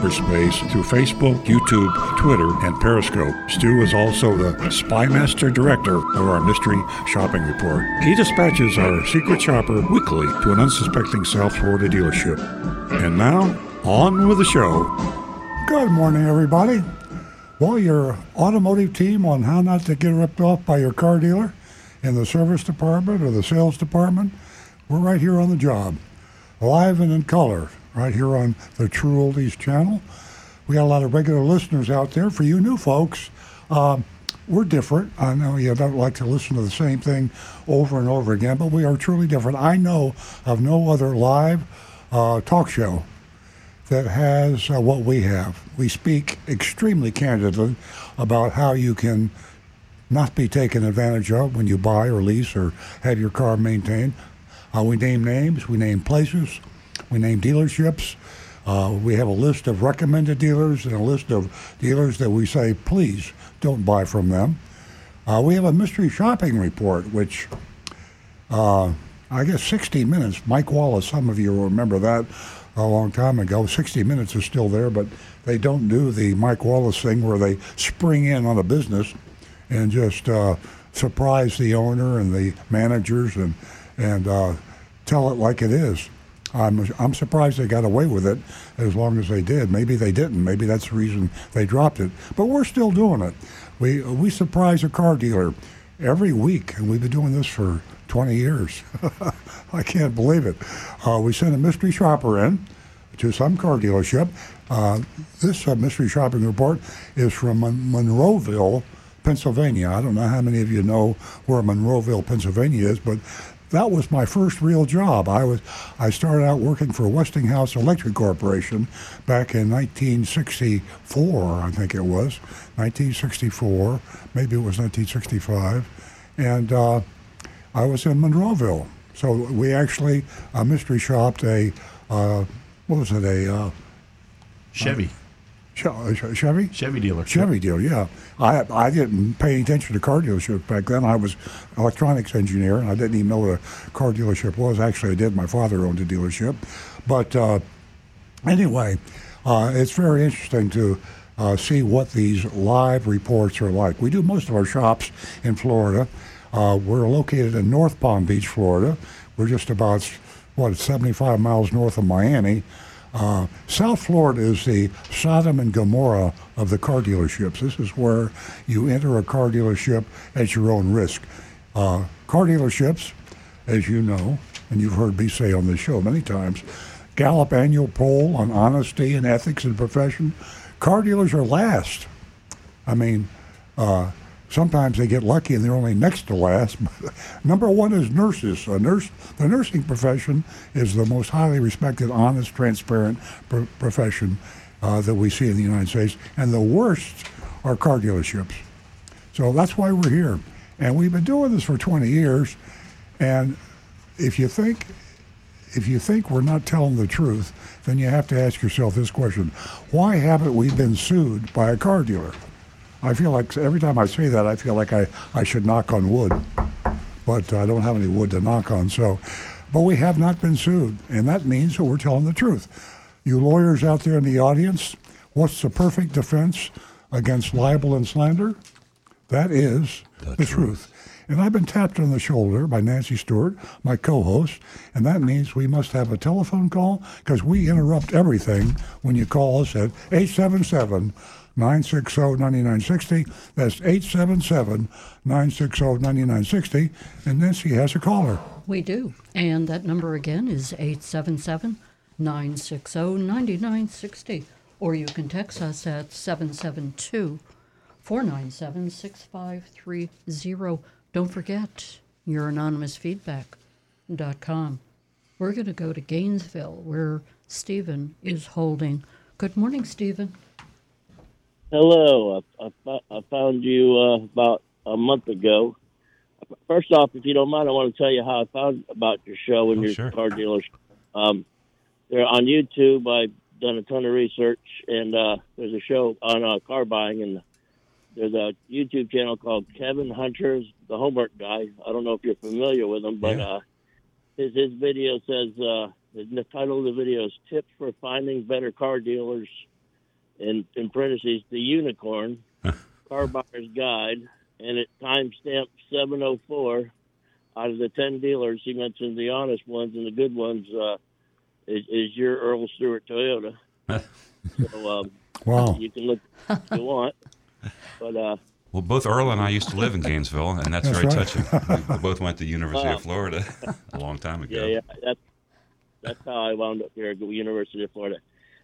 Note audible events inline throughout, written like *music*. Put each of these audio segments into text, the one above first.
cyberspace through Facebook, YouTube, Twitter, and Periscope. Stu is also the Spymaster Director of our Mystery Shopping Report. He dispatches our secret shopper weekly to an unsuspecting South Florida dealership. And now, on with the show. Good morning, everybody. Well, your automotive team on how not to get ripped off by your car dealer in the service department or the sales department, we're right here on the job, live and in color, right here on the True Oldies channel. We got a lot of regular listeners out there. For you new folks, um, we're different. I know you don't like to listen to the same thing over and over again, but we are truly different. I know of no other live uh, talk show that has uh, what we have. We speak extremely candidly about how you can not be taken advantage of when you buy or lease or have your car maintained. Uh, we name names, we name places, we name dealerships. Uh, we have a list of recommended dealers and a list of dealers that we say, please don't buy from them. Uh, we have a mystery shopping report, which uh, I guess 60 Minutes, Mike Wallace, some of you remember that a long time ago. 60 Minutes is still there, but they don't do the Mike Wallace thing where they spring in on a business and just uh, surprise the owner and the managers and, and uh, tell it like it is. I'm, I'm surprised they got away with it as long as they did. Maybe they didn't. Maybe that's the reason they dropped it. But we're still doing it. We, we surprise a car dealer every week, and we've been doing this for 20 years. *laughs* I can't believe it. Uh, we send a mystery shopper in to some car dealership. Uh, this uh, mystery shopping report is from Mon- Monroeville, Pennsylvania. I don't know how many of you know where Monroeville, Pennsylvania is, but that was my first real job. I was I started out working for Westinghouse Electric Corporation back in 1964, I think it was 1964, maybe it was 1965, and uh, I was in Monroeville. So we actually uh, mystery shopped a uh, what was it a uh, Chevy. Chevy? Chevy dealer. Chevy dealer, yeah. I I didn't pay any attention to car dealerships back then. I was electronics engineer, and I didn't even know what a car dealership was. Actually, I did. My father owned a dealership, but uh, anyway, uh, it's very interesting to uh, see what these live reports are like. We do most of our shops in Florida. Uh, we're located in North Palm Beach, Florida. We're just about what 75 miles north of Miami. Uh, South Florida is the Sodom and Gomorrah of the car dealerships. This is where you enter a car dealership at your own risk. Uh, car dealerships, as you know, and you've heard me say on this show many times, Gallup annual poll on honesty and ethics in profession. Car dealers are last. I mean, uh, sometimes they get lucky and they're only next to last. *laughs* Number one is nurses. A nurse, the nursing profession is the most highly respected, honest, transparent pr- profession uh, that we see in the United States, and the worst are car dealerships. So that's why we're here, and we've been doing this for 20 years. And if you think if you think we're not telling the truth, then you have to ask yourself this question: Why haven't we been sued by a car dealer? I feel like every time I say that, I feel like I, I should knock on wood, but I don't have any wood to knock on. So, but we have not been sued, and that means that we're telling the truth. You lawyers out there in the audience, what's the perfect defense against libel and slander? That is the, the truth. truth. And I've been tapped on the shoulder by Nancy Stewart, my co host, and that means we must have a telephone call because we interrupt everything when you call us at 877 960 9960. That's 877 960 9960. And Nancy has a caller. We do. And that number again is 877 960 9960. Or you can text us at 772 497 6530. Don't forget your anonymous feedback.com. We're going to go to Gainesville, where Stephen is holding Good morning, Stephen. Hello. I, I, I found you uh, about a month ago. First off, if you don't mind, I want to tell you how I found about your show and Oh, your sure. car dealers. Um, they're on YouTube. I've done a ton of research, and uh, there's a show on uh, car buying, and there's a YouTube channel called Kevin Hunter's The Homework Guy. I don't know if you're familiar with him, but Yeah. uh, his his video says uh, the title of the video is "Tips for Finding Better Car Dealers." In in parentheses, the Unicorn *laughs* Car Buyer's Guide, and it timestamp 704. Out of the 10 dealers, he mentioned the honest ones and the good ones uh, is, is your Earl Stewart Toyota. *laughs* so um, Wow. you can look if you want. But uh, Well, both Earl and I used to live in Gainesville, and that's, That's very right. touching. *laughs* We, we both went to University Wow. of Florida a long time ago. yeah, yeah, that's that's how I wound up here at the University of Florida.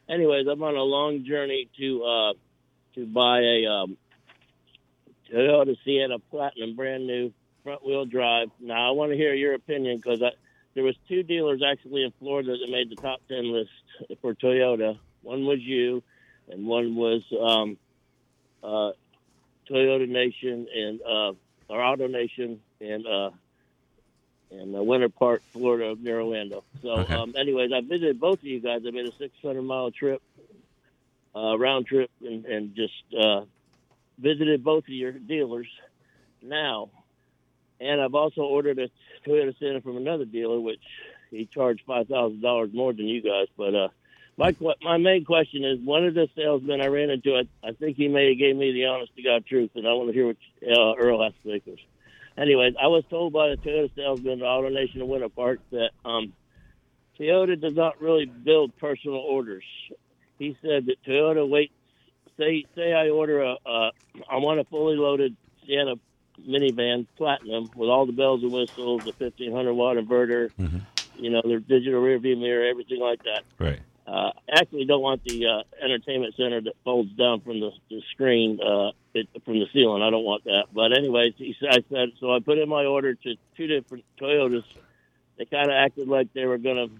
Anyways, I'm on a long journey to uh, to buy a um, Toyota Sienna Platinum, brand new front wheel drive. Now, I want to hear your opinion because there was two dealers actually in Florida that made the top ten list for Toyota. One was you, and one was um, uh, Toyota Nation and uh, or Auto Nation and uh, in uh, Winter Park, Florida, near Orlando. So, Okay. um, anyways, I visited both of you guys. I made a 600 mile trip, uh, round trip, and, and just uh, visited both of your dealers now. And I've also ordered a Toyota Sienna from another dealer, which he charged five thousand dollars more than you guys. But uh, my my main question is, one of the salesmen I ran into, I, I think he may have gave me the honest to God truth, and I want to hear what uh, Earl has to say first. Anyways, I was told by the Toyota salesman at Auto Nation in Winter Park that um, Toyota does not really build personal orders. He said that Toyota waits. Say, say I order a, uh, I want a fully loaded Sienna minivan Platinum with all the bells and whistles, the 1500 watt inverter, Mhm. you know, the digital rear view mirror, everything like that. Right. Uh, actually, don't want the uh, entertainment center that folds down from the, the screen uh, it, from the ceiling. I don't want that. But anyways, he said, I said so. I put in my order to two different Toyotas. They kind of acted like they were going to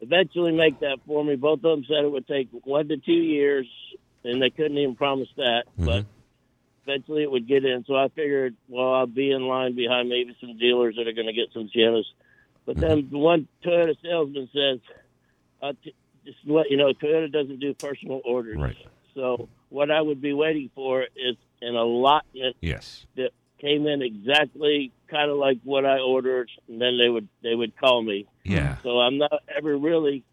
eventually make that for me. Both of them said it would take one to two years, and they couldn't even promise that. But eventually, it would get in. So I figured, well, I'll be in line behind maybe some dealers that are going to get some Siennas. But then one Toyota salesman says, uh, t- just let you know, Toyota doesn't do personal orders. Right. So what I would be waiting for is an allotment Yes. that came in exactly kind of like what I ordered, and then they would they would call me. Yeah. So I'm not ever really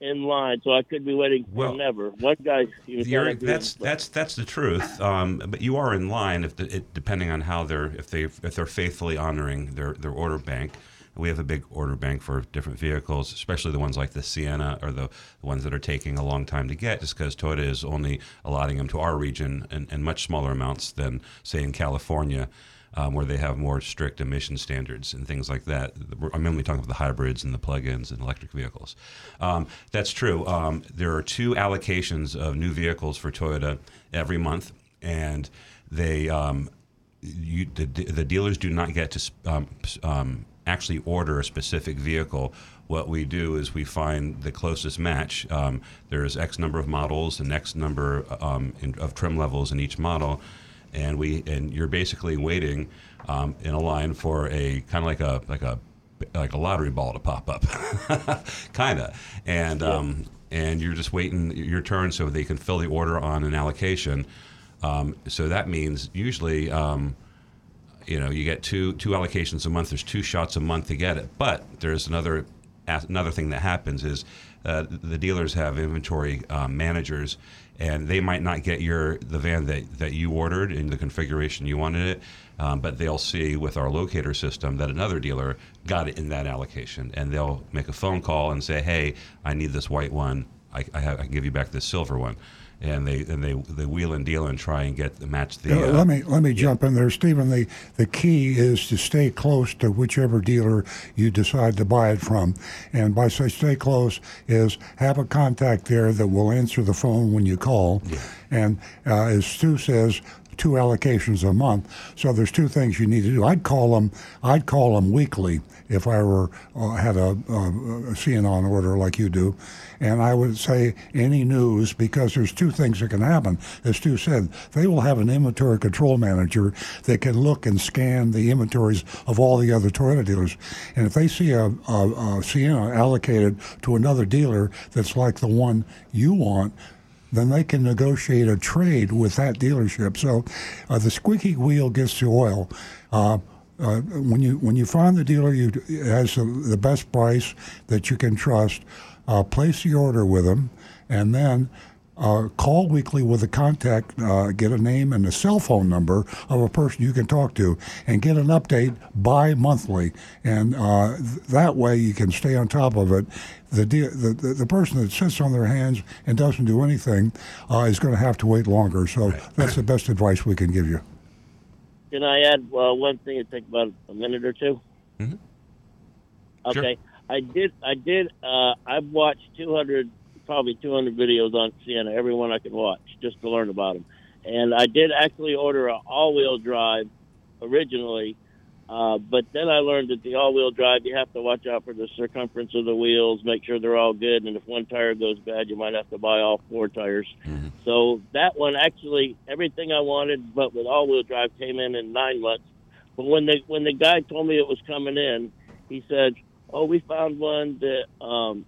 in line, so I could be waiting Well, forever. One guy, he was You're, kinda doing- that's that's that's the truth. Um, but you are in line if the, it, depending on how they're if they if they're faithfully honoring their their order bank. We have a big order bank for different vehicles, especially the ones like the Sienna or the, the ones that are taking a long time to get, just because Toyota is only allotting them to our region in, much smaller amounts than, say, in California, um, where they have more strict emission standards and things like that. I'm mainly talking about the hybrids and the plug-ins and electric vehicles. Um, that's true. Um, there are two allocations of new vehicles for Toyota every month, and they um, you, the, the dealers do not get to um, um, actually order a specific vehicle. What we do is we find the closest match. Um, there's X number of models and X number um, in, of trim levels in each model, and we and you're basically waiting um, in a line for a kind of like a like a like a lottery ball to pop up, *laughs* kind of, and um, and you're just waiting your turn so they can fill the order on an allocation. Um, so that means usually, um, you know, you get two two allocations a month. There's two shots a month to get it. But there's another another thing that happens is uh, the dealers have inventory um, managers, and they might not get your the van that, that you ordered in the configuration you wanted it. Um, but they'll see with our locator system that another dealer got it in that allocation, and they'll make a phone call and say, "Hey, I need this white one. I, I, have, I can give you back this silver one." And they and they they wheel and deal and try and get match the. Uh, uh, let me let me jump in there, Stephen. The the key is to stay close to whichever dealer you decide to buy it from, and by say stay close is have a contact there that will answer the phone when you call, and uh, as Stu says. Two allocations a month. So there's two things you need to do. I'd call them. I'd call them weekly if I were uh, had a, a, a order like you do, and I would say any news because there's two things that can happen. As Stu said, they will have an inventory control manager that can look and scan the inventories of all the other Toyota dealers, and if they see a, a, a Sienna allocated to another dealer that's like the one you want, then they can negotiate a trade with that dealership. So uh, the squeaky wheel gets the oil. Uh, uh, when you when you find the dealer you has the, the best price that you can trust, uh, place the order with them, and then uh, call weekly with a contact, uh, get a name and a cell phone number of a person you can talk to, and get an update bi monthly. And uh, th- that way you can stay on top of it. The, de- the, the, the person that sits on their hands and doesn't do anything uh, is going to have to wait longer. So that's the best advice we can give you. Can I add uh, one thing? It take about a minute or 2 Mhm. Okay, I did. I did. Uh, I've watched 200, probably 200 videos on Sienna, every one I could watch, just to learn about them. And I did actually order an all-wheel drive originally, uh, but then I learned that the all-wheel drive, you have to watch out for the circumference of the wheels, make sure they're all good, and if one tire goes bad, you might have to buy all four tires. So that one actually, everything I wanted, but with all-wheel drive, came in in nine months. But when the when the guy told me it was coming in, he said, "Oh, we found one that um,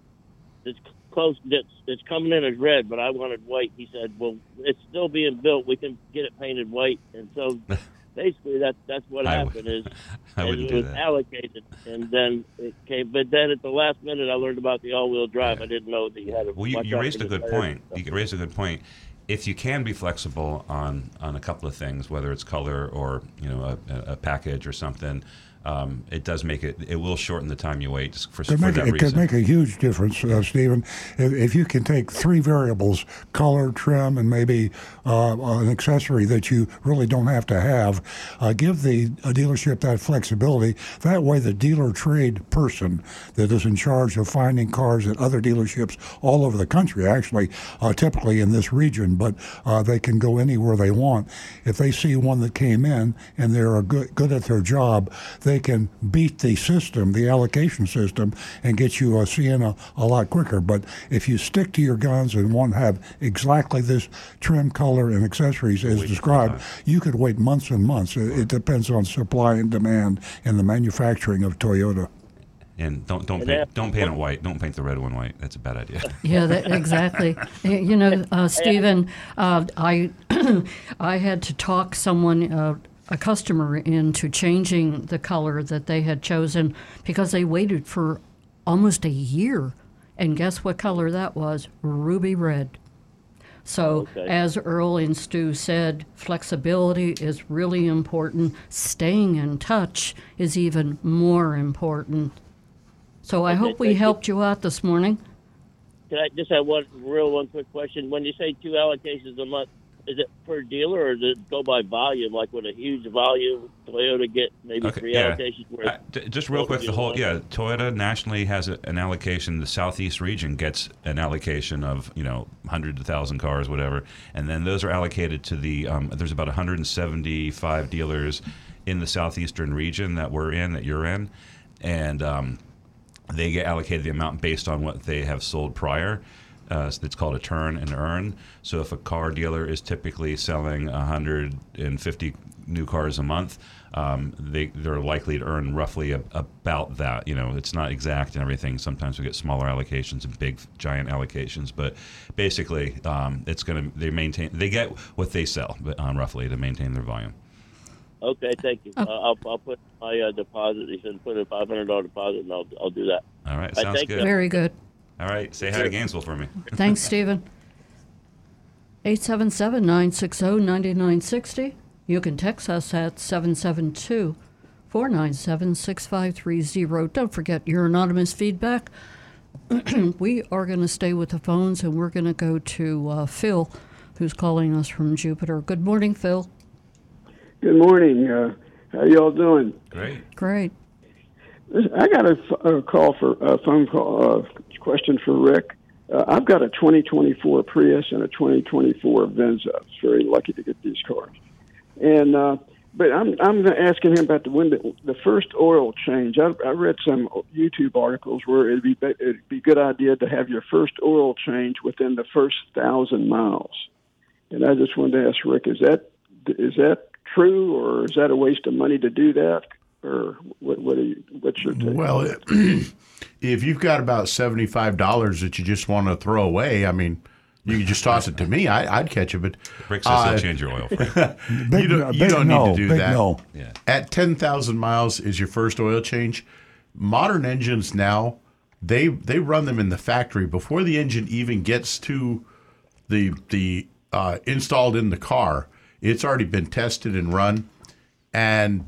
that's close. That's it's coming in as red, but I wanted white." He said, "Well, it's still being built. We can get it painted white." And so, *laughs* basically, that that's what I would- happened. Is *laughs* I and it was that. allocated, and then it came. But then at the last minute, I learned about the all-wheel drive. I didn't know that you had to. Well, you, you raised a good point. You raised a good point. If you can be flexible on on a couple of things, whether it's color or you know a, a package or something, um, it does make it. It will shorten the time you wait for, for make, that it reason. could make a huge difference, uh, Stephen, if, if you can take three variables color, trim, and maybe uh, an accessory that you really don't have to have. Uh, give the a dealership that flexibility. That way, the dealer trade person that is in charge of finding cars at other dealerships all over the country, actually, uh, typically in this region, but uh, they can go anywhere they want. If they see one that came in and they're a good, good at their job, they can beat the system, the allocation system, and get you a Sienna a lot quicker. But if you stick to your guns and want to have exactly this trim, color, and accessories as described, you could wait months and months. It, it depends on supply and demand and the manufacturing of Toyota. and don't don't paint, don't paint it white. Don't paint the red one white. That's a bad idea. *laughs* Yeah, that, exactly. You know, uh, *laughs* Stephen, uh, I *clears throat* I had to talk someone, uh, a customer, into changing the color that they had chosen because they waited for almost a year, and guess what color that was? Ruby red. So, Okay. as Earl and Stu said, flexibility is really important. Staying in touch is even more important. So, I Okay, hope we thank you. helped you out this morning. Can I just have one real one quick question? When you say two allocations a month, is it per dealer or does it go by volume? Like with a huge volume, Toyota get maybe Okay, three yeah. allocations. Uh, d- just real quick, the whole yeah, Toyota nationally has a, an allocation. The southeast region gets an allocation of you know hundred to thousand cars, whatever, and then those are allocated to the. Um, there's about 175 dealers in the southeastern region that we're in, that you're in, and um, they get allocated the amount based on what they have sold prior. Uh, it's called a turn and earn. So if a car dealer is typically selling 150 new cars a month, um, they they're likely to earn roughly a, about that. You know, it's not exact and everything. Sometimes we get smaller allocations and big giant allocations, but basically um, it's going to they maintain they get what they sell but, um, roughly to maintain their volume. Okay, thank you. Uh, I'll, I'll put my uh, deposit. He said put a five hundred dollar deposit, and I'll I'll do that. All right, sounds think good. Very good. All right, say hi to Gainesville for me. Thanks, Stephen. 877 960 9960. You can text us at 772 497 6530. Don't forget your anonymous feedback. *clears throat* we are going to stay with the phones and we're going to go to uh, Phil, who's calling us from Jupiter. Good morning, Phil. Good morning. Uh, how y'all doing? Great. Great. I got a, a call for a phone call uh, question for Rick. Uh, I've got a 2024 Prius and a 2024 Venza. I was very lucky to get these cars. and uh, but I'm I'm asking him about the when the, the first oil change. I, I read some YouTube articles where it'd be it'd be a good idea to have your first oil change within the first thousand miles. And I just wanted to ask Rick, is that is that true, or is that a waste of money to do that, or what? What are you, what's your take? Well, *clears throat* if you've got about seventy five dollars that you just want to throw away, I mean. You can just toss it to me. I, would catch it, but Rick says uh, he'll change your oil. *laughs* For you. Big, you don't, you don't no, need to do that. No. Yeah. At 10,000 miles is your first oil change. Modern engines now, they they run them in the factory before the engine even gets to the the uh, installed in the car. It's already been tested and run, and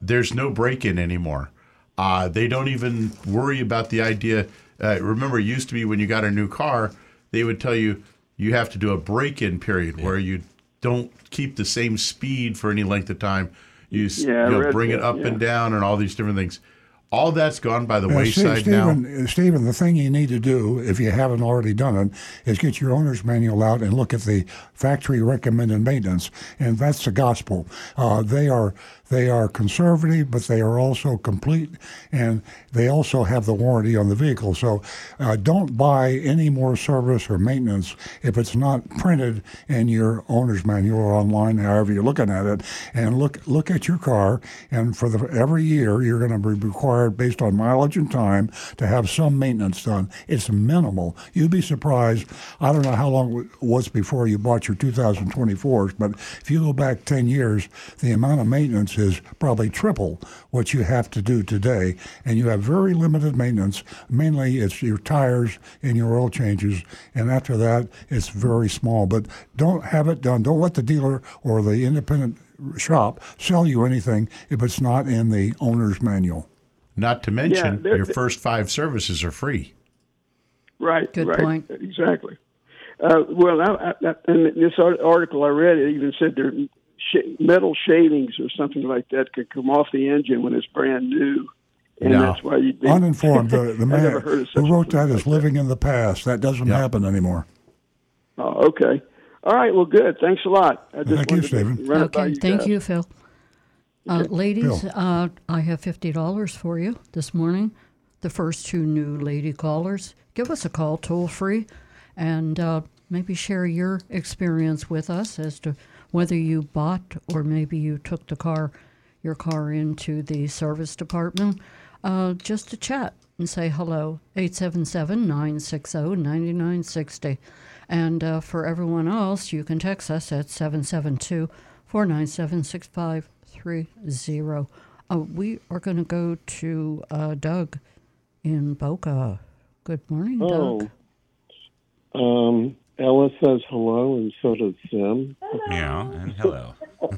there's no break-in anymore. Uh, they don't even worry about the idea. Uh, remember, it used to be when you got a new car, they would tell you you have to do a break-in period where you don't keep the same speed for any length of time. You, Yeah, you know, bring it up yeah. and down and all these different things. All that's gone by the Uh, wayside Steve- now. Stephen, uh, Stephen, the thing you need to do, if you haven't already done it, is get your owner's manual out and look at the factory recommended maintenance, and that's the gospel. Uh, they are they are conservative, but they are also complete, and they also have the warranty on the vehicle. So, uh, don't buy any more service or maintenance if it's not printed in your owner's manual or online, however you're looking at it. And look look at your car, and for the every year you're going to be required, based on mileage and time, to have some maintenance done. It's minimal. You'd be surprised. I don't know how long it was before you bought your 2024s, but if you go back 10 years, the amount of maintenance is probably triple what you have to do today, and you have very limited maintenance. Mainly, it's your tires and your oil changes, and after that, it's very small. But don't have it done. Don't let the dealer or the independent shop sell you anything if it's not in the owner's manual. Not to mention, there- your first five services are free. Right. Good right. point. Exactly. Uh, well, I, I, in this article I read, it even said there sh- metal shavings or something like that could come off the engine when it's brand new, and No. that's why you. They, Uninformed. The, the *laughs* I man never heard of such who wrote that thing is like living in the past. That doesn't Yeah. happen anymore. Oh, okay. All right. Well, good. Thanks a lot. I just Thank you, wanted Stephen. run it by Okay, thank guys. you, Phil. Uh, ladies, Phil. uh, I have $50 for you this morning. The first two new lady callers, give us a call toll free and uh, maybe share your experience with us as to whether you bought or maybe you took the car, your car into the service department uh, just to chat and say hello. 877 960 9960. And uh, for everyone else, you can text us at 772 497 6530. Uh, We are going to go to uh, Doug in Boca. Good morning, Doug. Oh, um, Ella says hello, and so does Sim. Yeah, and hello. *laughs*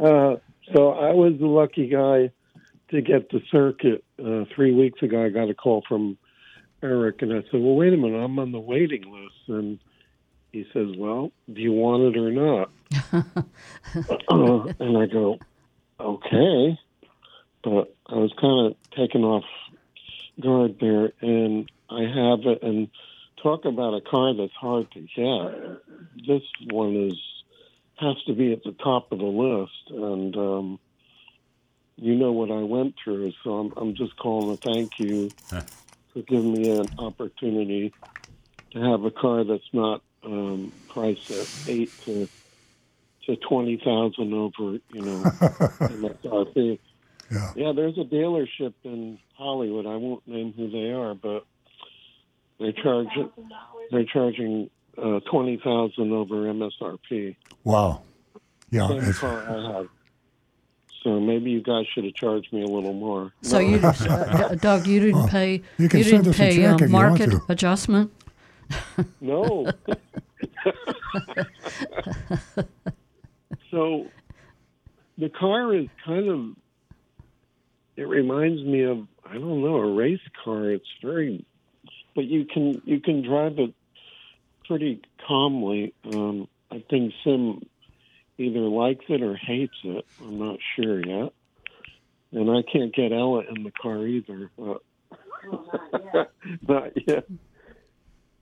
Uh, so I was the lucky guy to get the circuit. Uh, three weeks ago, I got a call from Eric, and I said, "Well, wait a minute, I'm on the waiting list." And he says, "Well, do you want it or not?" *laughs* uh, and I go, "Okay," but I was kind of taken off guard there, and I have it. And talk about a car that's hard to get. This one is has to be at the top of the list, and um, you know what I went through. So I'm, I'm just calling to thank you Huh. for giving me an opportunity to have a car that's not um, priced at eight to to twenty thousand over, you know, *laughs* MSRP. Yeah. Yeah, there's a dealership in Hollywood. I won't name who they are, but they charge they're charging uh, twenty thousand over MSRP. Wow. Yeah. Same It's, car I have. So maybe you guys should have charged me a little more. So you, uh, Doug, you didn't pay. you can didn't send us a pay check uh, if market adjustment. No. *laughs* so the car is kind of it reminds me of I don't know, a race car. It's very but you can you can drive it pretty calmly. Um I think Sim either likes it or hates it. I'm not sure yet. And I can't get Ella in the car either, but *laughs* not yet.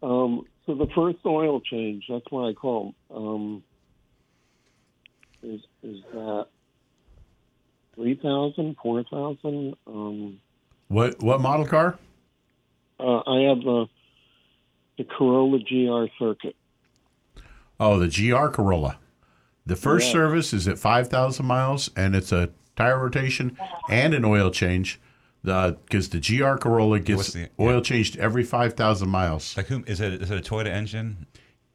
Um, so the first oil change, that's what I call. Um, is is that three thousand, four thousand? Um, What what model car? Uh, I have the the Corolla GR Circuit. Oh, the GR Corolla. The first Yeah. service is at 5,000 miles, and it's a tire rotation and an oil change. Because the, GR Corolla gets the- oil changed every 5,000 miles. Like whom is it? Is it a Toyota engine?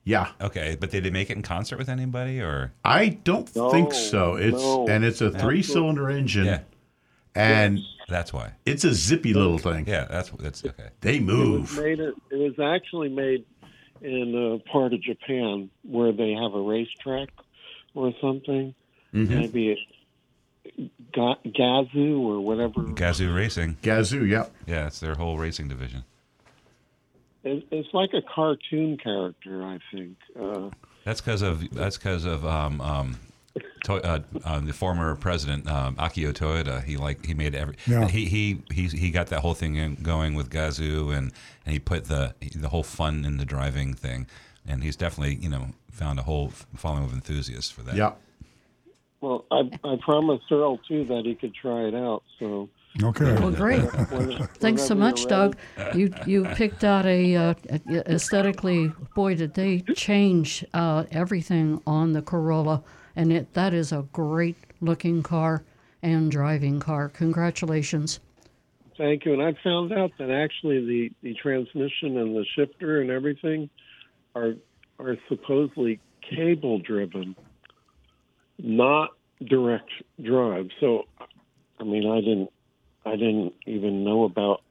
Yeah, Okay, but did they make it in concert with anybody or? I don't think so. It's no. and it's a three-cylinder engine, Yeah, and that's why. it's a zippy little thing. Yeah, that's that's okay. They It was move. made. It, it was actually made in a part of Japan where they have a racetrack or something. Mm-hmm. Maybe it, Ga- Gazoo or whatever. Gazoo Racing. Gazoo, yep. Yeah, it's their whole racing division. It, it's like a cartoon character, I think. Uh, That's because of that's because of um, um, to, uh, um, the former president um, Akio Toyoda. He like he made every Yeah. he, he he he got that whole thing in, going with Gazoo and and he put the the whole fun in the driving thing. And he's definitely you know found a whole following of enthusiasts for that. Yep. well, I, I promised Earl too that he could try it out. So Okay. Well, great. when- Thanks so much, Doug. You you picked out a uh, aesthetically. Boy, did they change uh, everything on the Corolla, and it that is a great looking car and driving car. Congratulations. Thank you. And I found out that actually the, the transmission and the shifter and everything are are supposedly cable driven, not direct drive. So, I mean, I didn't I didn't even know about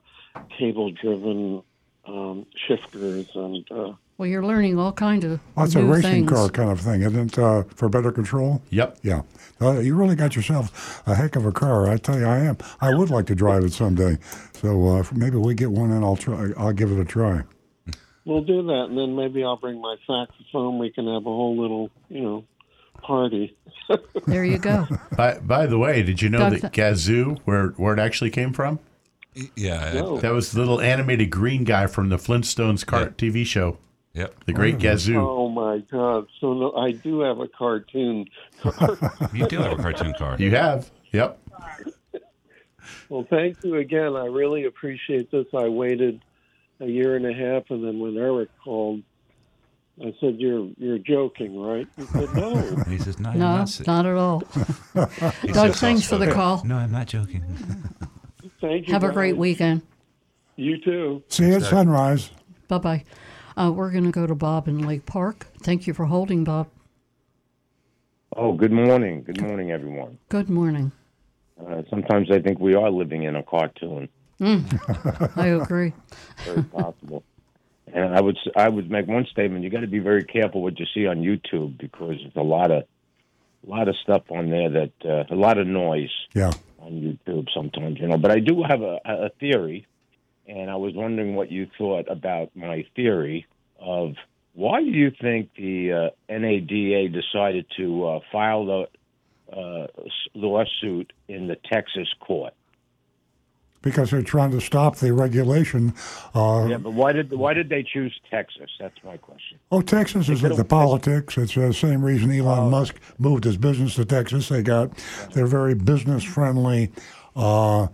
cable driven um, shifters and uh, Well, you're learning all kinds of That's a racing things. car kind of thing, isn't it? Uh, for better control? Yep. Yeah. Uh, you really got yourself a heck of a car. I tell you, I am. I would like to drive it someday. So uh, maybe we get one and I'll try. I'll give it a try. we'll do that. And then maybe I'll bring my saxophone. We can have a whole little you know party. *laughs* There you go. By, by the way, did you know Doug, that Gazoo, where where it actually came from? Yeah. No. That was the little animated green guy from the Flintstones car TV show, Yep. the Great mm-hmm. Gazoo. Oh my God! So no, I do have a cartoon. *laughs* You do have a cartoon car. You have, yep. Well, thank you again. I really appreciate this. I waited a year and a half, and then when Eric called, I said, "You're you're joking, right?" He said, "No." And *laughs* he says, "No, I'm No, not." not at all. *laughs* He Doug, says thanks for the call. No, I'm not joking. Thank you. Have a great weekend. You too. See you at sunrise. Bye bye. Uh, we're going to go to Bob in Lake Park. Thank you for holding, Bob. Oh, good morning. Good morning, everyone. Good morning. Uh, sometimes I think we are living in a cartoon. I agree. Very possible. and I would I would make one statement: you got to be very careful what you see on YouTube because there's a lot of a lot of stuff on there that uh, a lot of noise Yeah. on YouTube sometimes, you know. But I do have a, a theory, and I was wondering what you thought about my theory of why do you think the uh, NADA decided to uh, file the uh, lawsuit in the Texas court? Because they're trying to stop the regulation. Uh, Yeah, but why did why did they choose Texas? That's my question. Oh, Texas is the politics. It's the same reason Elon Musk moved his business to Texas. They got they're very business friendly, uh,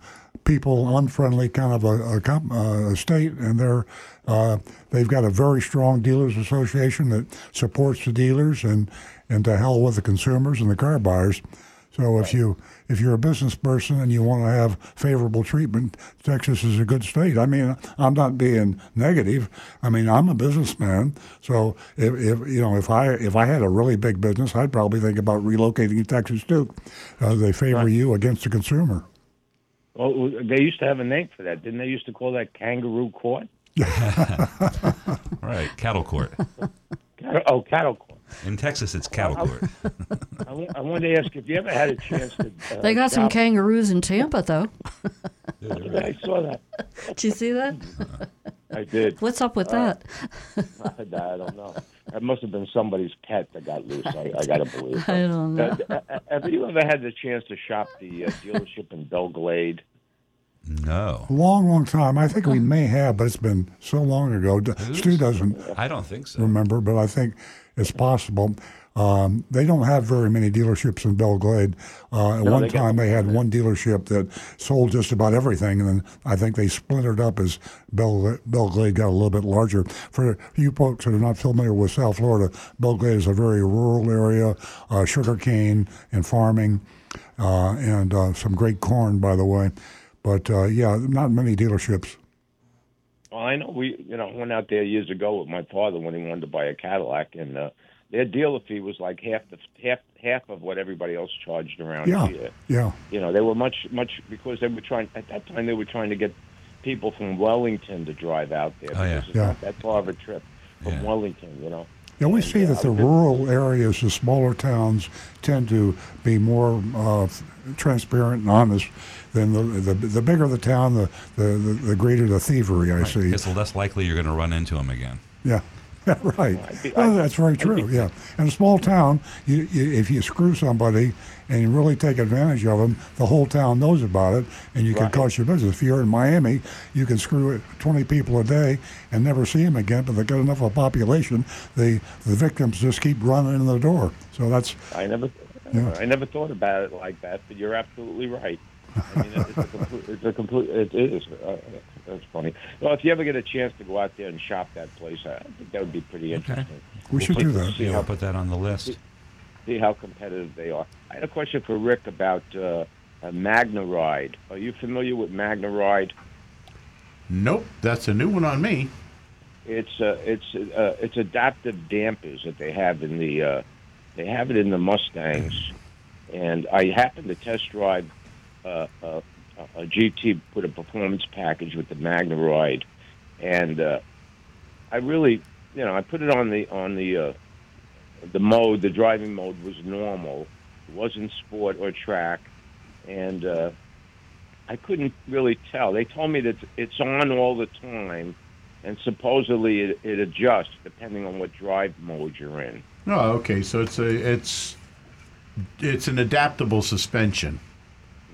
people unfriendly kind of a, a, uh, a state, and they're uh, they've got a very strong dealers association that supports the dealers and and to hell with the consumers and the car buyers. So if you if you're a business person and you want to have favorable treatment, Texas is a good state. I mean, I'm not being negative. I mean, I'm a businessman, so if, if you know if I if I had a really big business, I'd probably think about relocating to Texas too. Uh, they favor you against the consumer. Well, they used to have a name for that, didn't they? Used to call that kangaroo court. *laughs* Right, cattle court. Oh, cattle court. In Texas, it's cattle court. I, wa- I wanted to ask if you ever had a chance to. Uh, They got some shop- kangaroos in Tampa, though. *laughs* I saw that. Did you see that? I did. *laughs* What's up with that? *laughs* I don't know. It must have been somebody's pet that got loose. I, I gotta *laughs* believe. I don't know. Uh, uh, have you ever had the chance to shop the uh, dealership in Belle Glade? No, Long, long time. I think we may have, but it's been so long ago. D- Stu doesn't I don't think so. remember, but I think it's possible. Um, they don't have very many dealerships in Belle Glade. Uh, at one they time, they had one dealership that sold just about everything, and then I think they splintered up as Belle, Belle Glade got a little bit larger. For you folks that are not familiar with South Florida, Belle Glade is a very rural area, uh, sugar cane and farming, uh, and uh, some great corn, by the way. But uh, yeah, not many dealerships. Well, I know we, you know, went out there years ago with my father when he wanted to buy a Cadillac, and uh, their dealer fee was like half the half half of what everybody else charged around Yeah, here. yeah. You know, they were much much because they were trying at that time they were trying to get people from Wellington to drive out there. Oh, yeah. because it's Yeah. not that far of a trip from Yeah. Wellington. You know. Yeah, we And, see uh, that the rural areas, the smaller towns, tend to be more uh, transparent and honest than the, the the bigger the town, the the, the, the greater the thievery. I see. It's less likely you're going to run into them again. Yeah, *laughs* right. Be- Well, that's very true. be- Yeah, in a small town, you, you, if you screw somebody and you really take advantage of them, the whole town knows about it, and you can Right. cost your business. If you're in Miami, you can screw 20 people a day and never see them again. But they got enough of a population, the the victims just keep running in the door. So that's I never, Yeah. I never thought about it like that, but you're absolutely right. I mean, it's a complete, it's a complete, it is. Uh, that's funny. Well, if you ever get a chance to go out there and shop that place, I think that would be pretty interesting. we should do that. See Yeah, how put that on the list. see how competitive they are. I had a question for Rick about uh, MagneRide. Are you familiar with MagneRide? Nope, that's a new one on me. It's uh, it's uh, it's adaptive dampers that they have in the uh, they have it in the Mustangs, and I happened to test drive uh, uh, a GT put a performance package with the MagneRide, and uh, I really you know I put it on the on the uh, the mode the driving mode was normal, it wasn't sport or track, and uh, I couldn't really tell. They told me that it's on all the time and supposedly it, it adjusts depending on what drive mode you're in. Oh, okay. So it's a it's it's an adaptable suspension.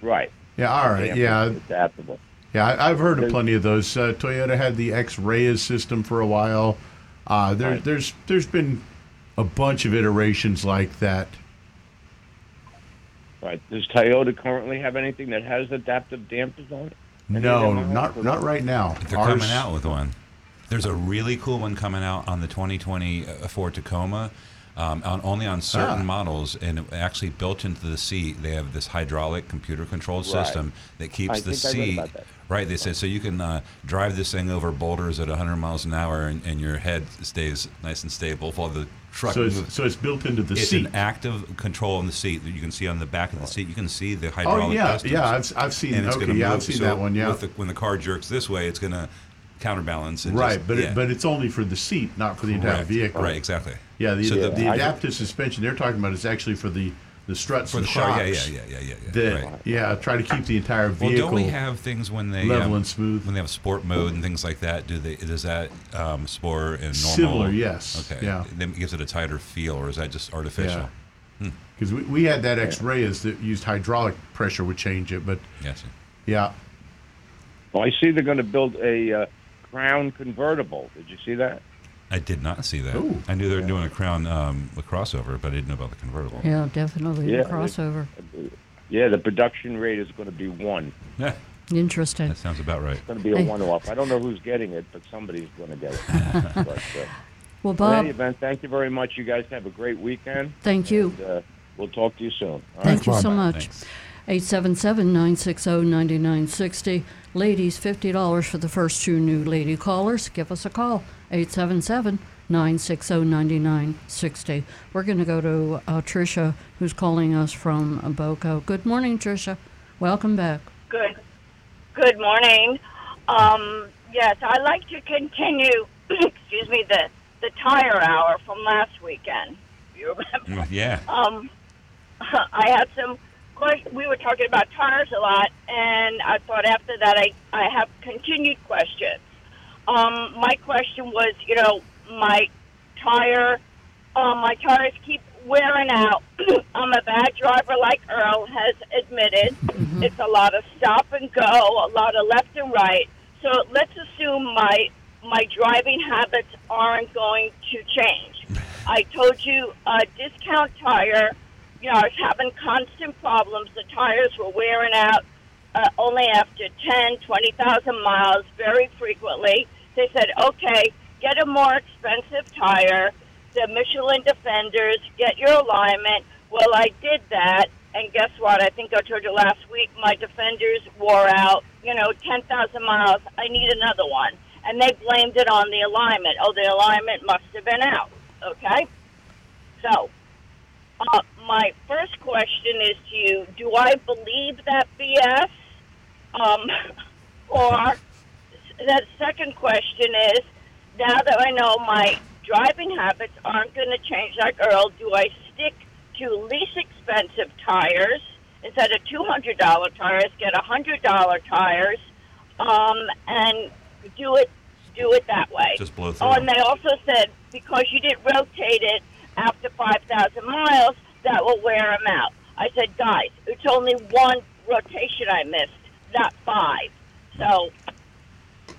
Right. Yeah. All right. Damn, Yeah. adaptable. Yeah. I, I've heard of plenty of those. Uh, Toyota had the X-REAS system for a while. Uh, there, Right. There's there's been a bunch of iterations like that. Right. Does Toyota currently have anything that has adaptive dampers on it? Any No, not not right now. They're Ours- coming out with one. There's a really cool one coming out on the 2020 uh, Ford Tacoma, um, on, only on certain Ah. models, and it actually built into the seat. They have this hydraulic computer-controlled Right. system that keeps I the think I read seat. about that. Right, they said so you can uh, drive this thing over boulders at 100 miles an hour, and, and your head stays nice and stable while the truck So moves. it's, so it's built into the it's seat. It's an active control on the seat that you can see on the back of the seat. You can see the hydraulic. oh hydraulic yeah, yeah. I've I've seen. and it's Okay, going to yeah, move. I've seen so that one. Yeah. with the, when the car jerks this way, it's going to counterbalance. And right, just- but yeah. it, but it's only for the seat, not for the entire Correct. vehicle. Right, exactly. Yeah. The, So the, the- the I- adaptive suspension they're talking about is actually for the the struts For and the car, yeah, shocks. yeah, yeah, yeah, yeah. yeah. That right. yeah, try to keep the entire vehicle. Well, don't we have things when they level um, and smooth? when they have sport mode and things like that? Do they does that um, sport and normal? Similar, yes. Okay. Yeah. Then it gives it a tighter feel, or is that just artificial? Because we, we had that X-REAS that used hydraulic pressure would change it, but Yes. yeah, Well, I see they're going to build a uh, Crown convertible. Did you see that? I did not see that. Ooh. I knew they were doing a Crown um, a crossover, but I didn't know about the convertible. Yeah, definitely Yeah, a crossover. Yeah, the production rate is going to be one. Yeah, Interesting. that sounds about right. It's going to be a one-off. I don't know who's getting it, but somebody's going to get it. *laughs* but, uh, Well, in Bob, any event, thank you very much. You guys have a great weekend. thank you. And, uh, we'll talk to you soon. All right? Thank you Bob. so much. Thanks. 877 960 9960. Ladies, $50 for the first two new lady callers. Give us a call. 877 960 9960. We're going to go to uh, Tricia, who's calling us from uh, Boca. Good morning, Tricia. Welcome back. Good. Good morning. Um, yes, I'd like to continue. *clears throat* excuse me, the the tire hour from last weekend. You remember? Mm, Yeah. Um, *laughs* I had some. Quite, we were talking about tires a lot, and I thought after that I I have continued questions. Um, my question was, you know, my tire, um, my tires keep wearing out. *clears throat* I'm a bad driver, like Earl has admitted. It's a lot of stop and go, a lot of left and right. So let's assume my my driving habits aren't going to change. *sighs* I told you uh, discount tire. You know, I was having constant problems. The tires were wearing out uh, only after 10, 20,000 miles very frequently. They said, okay, get a more expensive tire, the Michelin Defenders, get your alignment. Well, I did that, and guess what? I think I told you last week my Defenders wore out, you know, 10,000 miles. I need another one. And they blamed it on the alignment. Oh, the alignment must have been out. Okay? So, uh, my first question is to you Do I believe that BS? Um, or that second question is now that I know my driving habits aren't going to change like Earl, do I stick to least expensive tires instead of two hundred dollar tires? Get a hundred dollar tires, um, and do it do it that way. Just blow through Oh, and they also said because you didn't rotate it after five thousand miles, that will wear them out. I said, guys, it's only one rotation I missed, not five. So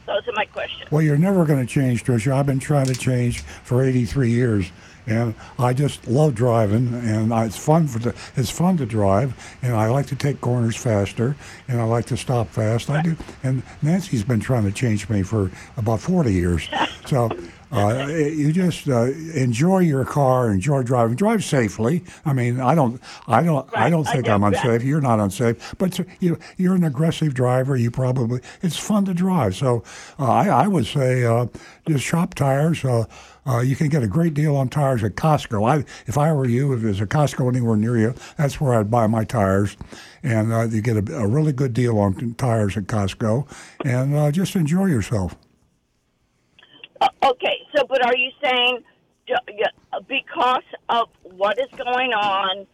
those are my questions. Well, you're never going to change, Tricia. I've been trying to change for 83 years, and I just love driving, and I, it's fun for the, it's fun to drive, and I like to take corners faster, and I like to stop fast. I do, and Nancy's been trying to change me for about 40 years. So. Uh, you just uh, enjoy your car, enjoy driving, drive safely. I mean, I don't, I don't, I don't think I'm that. unsafe. You're not unsafe, but you, you're an aggressive driver. You probably it's fun to drive. So uh, I, I would say uh, just shop tires. Uh, uh, you can get a great deal on tires at Costco. I, if I were you, if there's a Costco anywhere near you, that's where I'd buy my tires, and uh, you get a, a really good deal on tires at Costco, and uh, just enjoy yourself. Uh, okay, so but are you saying because of what is going on,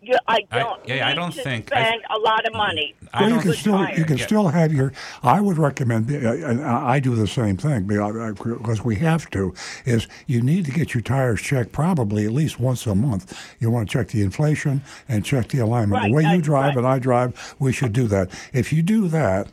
you, I I- don't yeah, I don't to think- I- spend a lot of money. I Well, you don't can Good still you can Yeah. still have your. I would recommend, uh, and I I do the same thing because we have to. Is you need to get your tires checked probably at least once a month. You want to check the inflation and check the alignment. Right, the way you drive right. and I drive, we should do that. If you do that,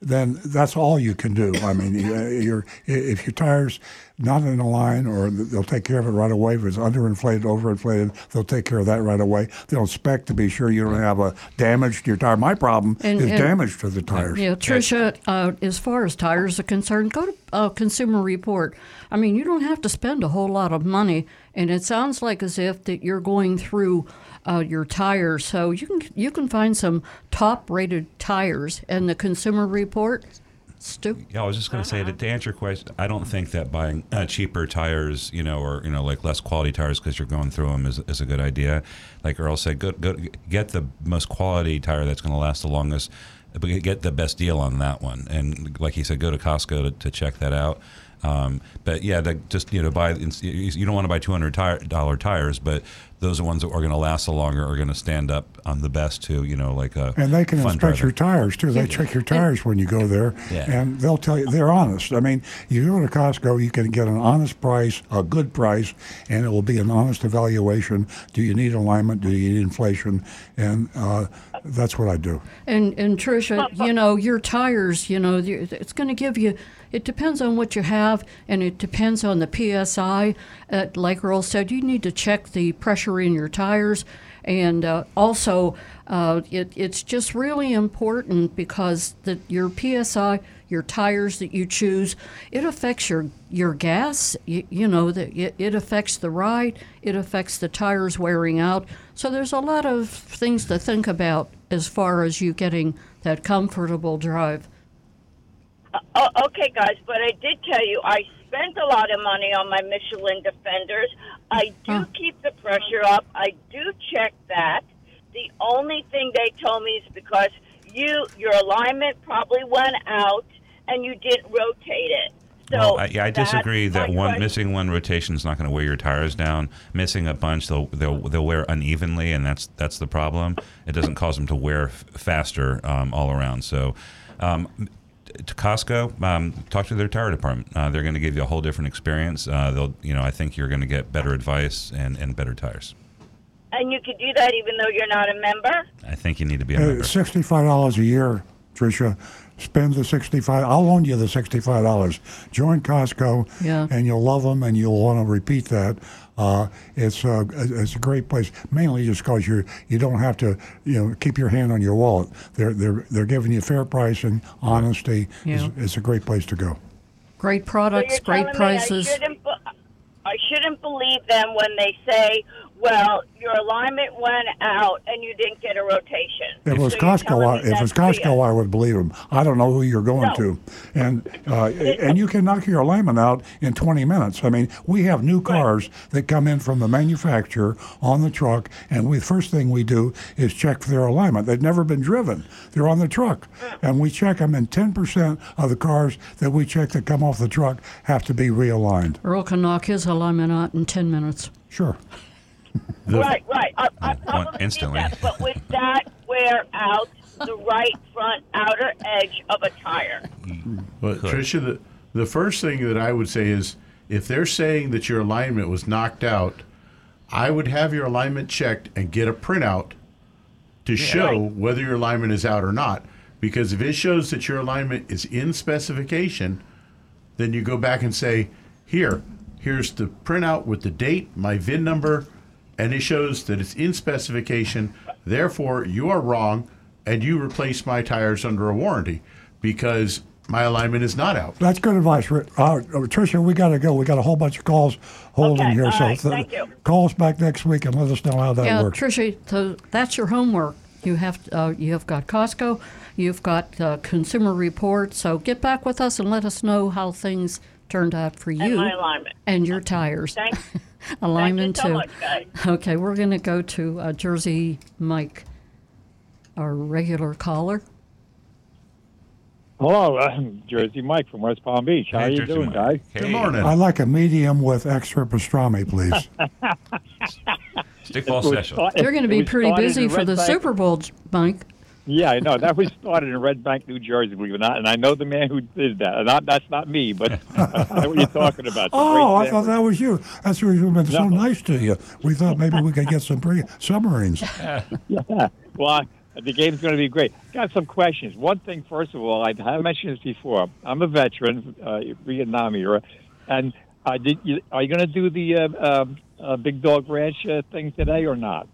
then that's all you can do. I mean, you- you're, if your tires not in a line, or they'll take care of it right away. If it's underinflated, overinflated, they'll take care of that right away. They'll inspect to be sure you don't have a damage to your tire. My problem And- is and- damage to the tires. Yeah, Tricia, uh, as far as tires are concerned, go to uh, Consumer Report. I mean, you don't have to spend a whole lot of money, and it sounds like as if that you're going through uh, your tires. So you can you can find some top-rated tires, in the Consumer Report. Stu, Yeah, I was just going to say to, answer your question, I don't think that buying uh, cheaper tires, you know, or you know, like less quality tires because you're going through them is, is a good idea. Like Earl said, go, go get the most quality tire that's going to last the longest, but get the best deal on that one. And like he said, go to Costco to, to check that out. Um, but yeah, the, just you know, buy you don't want to buy two hundred dollar tires, but those are ones that are going to last the longer, are going to stand up on the best too. You know, like a And they can fun inspect your tires too. They check your tires when you go there, Yeah. and they'll tell you they're honest. I mean, you go to Costco, you can get an honest price, a good price, and it will be an honest evaluation. Do you need alignment? Do you need inflation? And uh, that's what I do. And and trisha you know your tires. You know it's going to give you. It depends on what you have, and it depends on the psi. Uh, like Earl said, you need to check the pressure in your tires, and uh, also uh, it, it's just really important because the, your psi, your tires that you choose, it affects your your gas. You, you know that it, it affects the ride. It affects the tires wearing out. So there's a lot of things to think about as far as you getting that comfortable drive. Oh, okay, guys, but I did tell you I spent a lot of money on my Michelin Defenders. I do Huh. keep the pressure up. I do check that. The only thing they told me is because you your alignment probably went out and you didn't rotate it. So Well, I, yeah, I disagree that one question. missing one rotation is not going to wear your tires down. Missing a bunch, they'll they'll they'll wear unevenly, and that's that's the problem. It doesn't cause them to wear f- faster um, all around. So. Um, to Costco, um, talk to their tire department. Uh, they're going to give you a whole different experience. Uh, they'll, you know, I think you're going to get better advice and, and better tires. And you could do that even though you're not a member. I think you need to be a Uh, member. Sixty-five dollars a year, Tricia. Spend the sixty-five. I'll loan you the sixty-five dollars. Join Costco, Yeah. and you'll love them, and you'll want to repeat that. Uh, it's uh, it's a great place, mainly just because you you don't have to you know keep your hand on your wallet. They're they're they're giving you fair pricing, honesty. Yeah. It's, it's a great place to go. Great products, you're great prices. I shouldn't. be- I shouldn't believe them when they say, "Well, your alignment went out and you didn't get a rotation." If it was So Costco, I, if it was Costco, I would believe him. I don't know who you're going No. to, and uh, and you can knock your alignment out in 20 minutes. I mean, we have new cars that come in from the manufacturer on the truck, and we first thing we do is check for their alignment. They've never been driven; they're on the truck, and we check them. And 10% of the cars that we check that come off the truck have to be realigned. Earl can knock his alignment out in 10 minutes. Sure. The- right, right. I, I one- probably did instantly. that, but would that wear out the right front outer edge of a tire? But Could. Tricia, the, the first thing that I would say is if they're saying that your alignment was knocked out, I would have your alignment checked and get a printout to show whether your alignment is out or not. Because if it shows that your alignment is in specification, then you go back and say, here, here's the printout with the date, my VIN number, and it shows that it's in specification. Therefore, you are wrong, and you replace my tires under a warranty because my alignment is not out. That's good advice, Uh, Tricia. We got to go. We got a whole bunch of calls holding Okay, here. all so right, th- thank you. call us back next week and let us know how that yeah, works. Tricia, so that's your homework. You have uh, you have got Costco, you've got uh, Consumer Report. So get back with us and let us know how things turned out for And you my alignment. and your tires. Thanks. *laughs* Alignment Thank you so too. much. Okay, we're going to go to uh, Jersey Mike, our regular caller. Hello, I'm Jersey Mike from West Palm Beach. How Hey, are you Jersey doing, Mike. guys? Hey, Good morning. I like a medium with extra pastrami, please. *laughs* Stickball special. start- You're going to be pretty busy for the Bank- Super Bowl, Mike. Yeah, I know. That was started in Red Bank, New Jersey, believe it or not. And I know the man who did that. Not, that's not me, but *laughs* I know what you're talking about. Oh, I thought that was you. That's the reason we've been so No. nice to you. We thought maybe we could get some pre- submarines. *laughs* Yeah. Well, I, the game's going to be great. Got some questions. One thing, first of all, I have mentioned this before. I'm a veteran, uh, Vietnam era, and uh, did you, are you going to do the uh, um uh, Big Dog Ranch uh, thing today or not?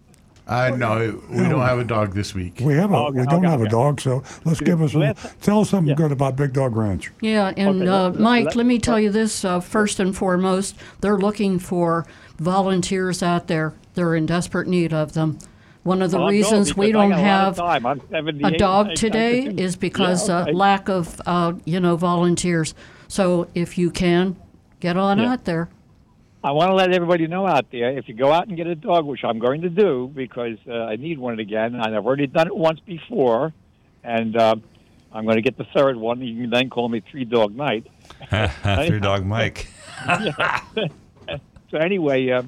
Uh, no, we don't have a dog this week. We have a Okay, we don't okay, have a dog, so let's give us some, tell us something yeah. good about Big Dog Ranch. Yeah, and Okay, uh, let- Mike, let- let me tell you this uh, first and foremost. They're looking for volunteers out there. They're in desperate need of them. One of the I'll go reasons we don't got a lot have of time. I'm a 78. dog I- I today is because Yeah, uh, okay. lack of uh, you know volunteers. So if you can, get on Yeah. out there. I want to let everybody know out there if you go out and get a dog, which I'm going to do because uh, I need one again, and I've already done it once before, and uh, I'm going to get the third one. You can then call me Three Dog Night. *laughs* Three dog Mike. *laughs* So anyway, uh,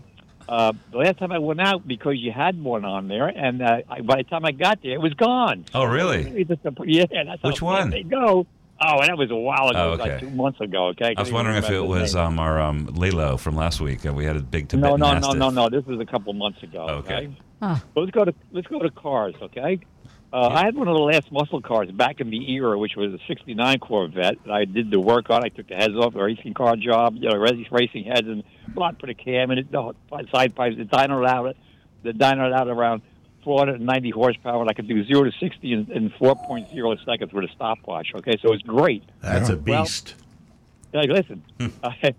uh, the last time I went out because you had one on there, and uh, I, by the time I got there, it was gone. Oh, really? It's just a- Yeah, that's Which one? They go. Oh, and that was a while ago. Oh, It was like two months ago. Okay. I was wondering if it was um, our um, Lilo from last week. Uh, we had a big no, Tibetan no, no, Mastiff. no, no. This was a couple months ago. Okay. Okay. But let's go to let's go to cars. Okay. Uh, I had one of the last muscle cars back in the era, which was a '69 Corvette. I did the work on. it. I took the heads off the racing car job, you know, rac- racing heads, and block put a cam in it, the side pipes, the dyno out, the dyno out around 490 horsepower, and I could do zero to 60 in, in 4.0 seconds with a stopwatch. Okay, so it's great. That's a Well, beast. Hey, listen, *laughs* I,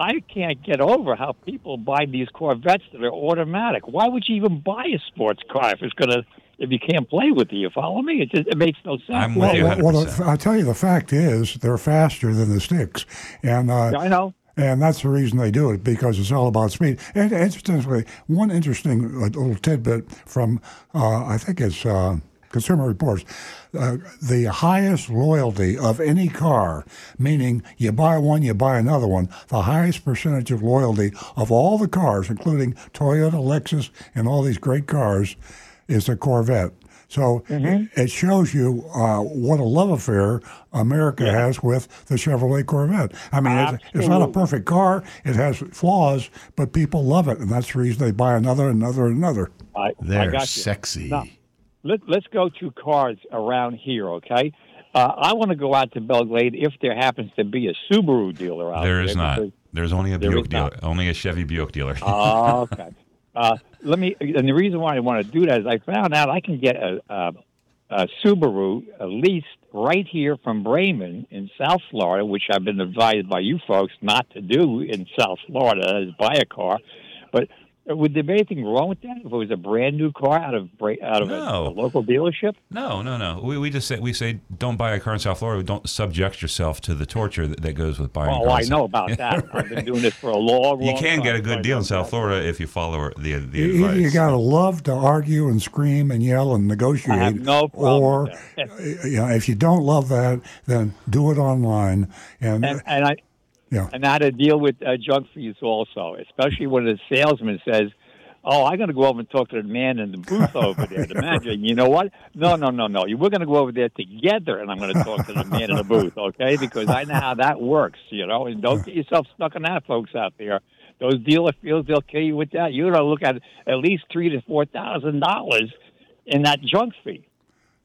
I can't get over how people buy these Corvettes that are automatic. Why would you even buy a sports car if it's gonna if you can't play with it? You follow me? It just it makes no sense. I'm with Well, you well, well, 100%. I tell you, the fact is they're faster than the sticks, and uh, I know. And that's the reason they do it because it's all about speed. And interestingly, one interesting uh, little tidbit from uh, I think it's uh, Consumer Reports: uh, the highest loyalty of any car, meaning you buy one, you buy another one. The highest percentage of loyalty of all the cars, including Toyota, Lexus, and all these great cars, is the Corvette. So it, it shows you uh, what a love affair America has with the Chevrolet Corvette. I mean, it's, it's not a perfect car; it has flaws, but people love it, and that's the reason they buy another, another, another. I, I They're got sexy. Now, let, let's go to cars around here, okay? Uh, I want to go out to Belle Glade if there happens to be a Subaru dealer out There there. is not. There's only a There Buick dealer, only a Chevy Buick dealer. Oh, okay. *laughs* Uh, let me. And the reason why I want to do that is I found out I can get a, a, a Subaru leased right here from Bremen in South Florida, which I've been advised by you folks not to do in South Florida, is buy a car. But would there be anything wrong with that if it was a brand new car out of out of a, No. a local dealership? No, no, no. We, we just say we say don't buy a car in South Florida. Don't subject yourself to the torture that, that goes with buying. Oh, cars. I know about *laughs* that. I've been doing this for a long, long You can time. get a good deal in South that. Florida if you follow the the Either advice. you got to love to argue and scream and yell and negotiate, I have no problem or with that. uh, you know, if you don't love that, then do it online. And, and, and I yeah, and how to deal with uh, junk fees also, especially when the salesman says, "Oh, I'm going to go over and talk to the man in the booth over there, the *laughs* manager." You know what? No, no, no, no. We're going to go over there together, and I'm going to talk to the man in the booth, *laughs* okay? Because I know how that works, you know. And don't get yourself stuck on that, folks out there. Those dealer feels they'll kill you with that. You got to look at at least three to four thousand dollars in that junk fee.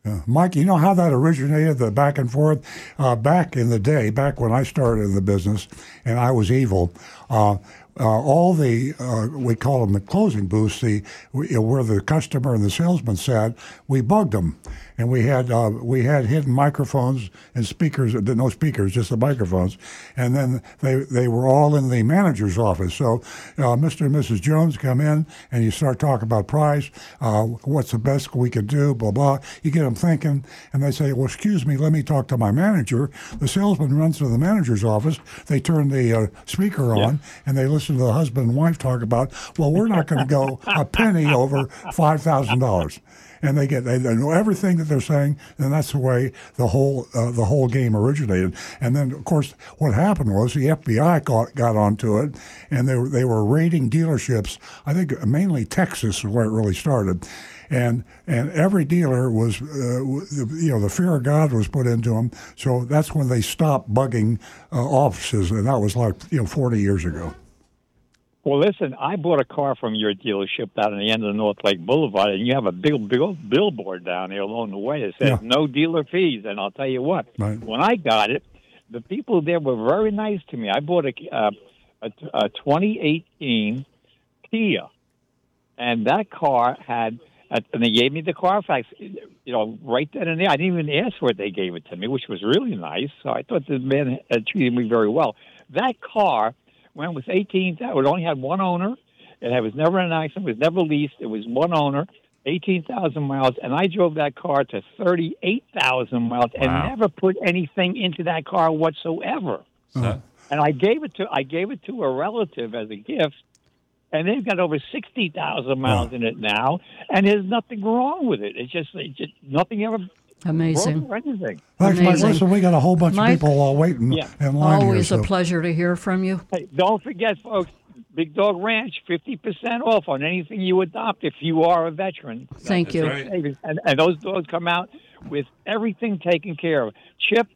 Yeah. Mike, you know how that originated, the back and forth? Uh, back in the day, back when I started in the business and I was evil, uh, uh, all the, uh, we call them the closing booths, the, where the customer and the salesman sat, we bugged them. And we had uh, we had hidden microphones and speakers, no speakers, just the microphones. And then they, they were all in the manager's office. So uh, Mr. and Mrs. Jones come in and you start talking about price, uh, what's the best we could do, blah, blah. You get them thinking, and they say, well, excuse me, let me talk to my manager. The salesman runs to the manager's office. They turn the uh, speaker on and they listen to the husband and wife talk about, well, we're not going to go a penny over $5,000 and they get they, they know everything that they're saying, and that's the way the whole uh, the whole game originated. And then, of course, what happened was the FBI got, got onto it, and they were they were raiding dealerships. I think mainly Texas is where it really started. And and every dealer was, uh, you know, the fear of God was put into them. So that's when they stopped bugging uh, offices, and that was like you know 40 years ago. Well, listen, I bought a car from your dealership down at the end of North Lake Boulevard, and you have a big, big old billboard down there along the way that says Yeah. no dealer fees. And I'll tell you what, Right. when I got it, the people there were very nice to me. I bought a, uh, a, a 2018 Kia, and that car had, and they gave me the Carfax, you know, right then and there. I didn't even ask for it; they gave it to me, which was really nice. So I thought the man had treated me very well. That car when it was 18, it only had one owner. It was never an accident. It was never leased. It was one owner, 18,000 miles, and I drove that car to 38,000 miles and never put anything into that car whatsoever. So- uh-huh. And I gave it to I gave it to a relative as a gift, and they've got over 60,000 miles in it now, and there's nothing wrong with it. It's just, it's just nothing ever Amazing. broke or anything. Thanks, Mike. Amazing. Listen, we got a whole bunch Mike? of people uh, waiting Yeah. in line Always here. a pleasure to hear from you. Hey, don't forget, folks, Big Dog Ranch, 50% off on anything you adopt if you are a veteran. Thank you. right. And, and those dogs come out with everything taken care of. Chip,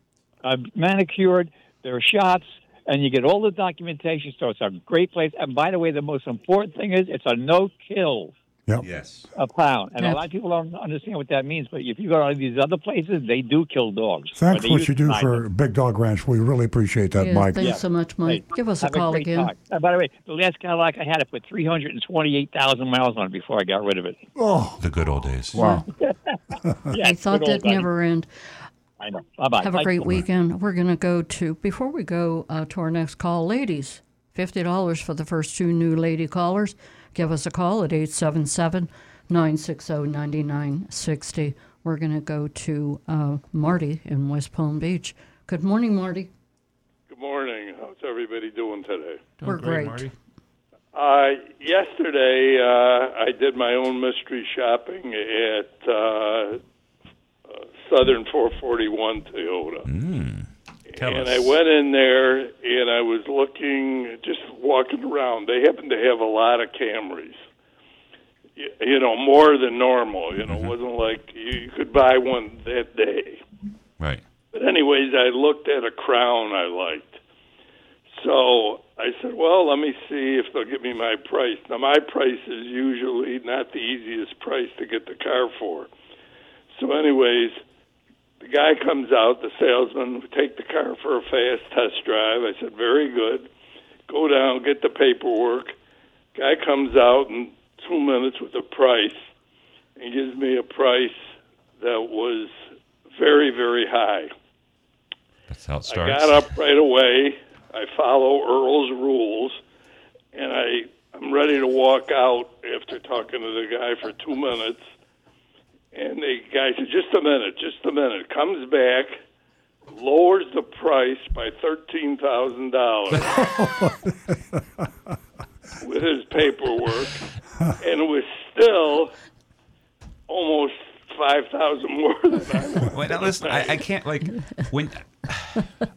uh, manicured, there are shots, and you get all the documentation. So it's a great place. And by the way, the most important thing is it's a no kill Yep. Yes. a pound. And Yeah. a lot of people don't understand what that means. But if you go to these other places, they do kill dogs. Thanks Or they what you do for them. Big Dog Ranch. We really appreciate that, Yeah, Mike. thanks Yeah. so much, Mike. Hey, Give us a call great again. Uh, by the way, the last Cadillac I had, I put 328,000 miles on it before I got rid of it. Oh, The good old days. wow. Yeah, *laughs* I thought that'd never end. I know. Bye bye. Have a great weekend. We're going to go to, before we go uh, to our next call, ladies, $50 for the first two new lady callers. Give us a call at 877 960 9960. We're going to go to uh, Marty in West Palm Beach. Good morning, Marty. Good morning. How's everybody doing today? We're great. Marty. Uh, yesterday, uh, I did my own mystery shopping at uh, uh, Southern 441 Toyota. Mm. Tell and us. I went in there and I was looking, just walking around. They happen to have a lot of Camrys. You know, more than normal. You know, it wasn't like you could buy one that day. Right. But anyways, I looked at a crown I liked. So I said, well, let me see if they'll give me my price. Now, my price is usually not the easiest price to get the car for. So, anyways, the guy comes out, the salesman, we take the car for a fast test drive. I said, very good. go down, get the paperwork. Guy comes out in two minutes with a price and gives me a price that was very, very high. That's how it starts. I got up right away. I follow Earl's rules, and I I'm ready to walk out after talking to the guy for two minutes. And the guy said, "Just a minute, just a minute." Comes back, lowers the price by thirteen thousand dollars *laughs* with his paperwork, and it was still almost five thousand more than I. Wait, now listen, I, I can't like when.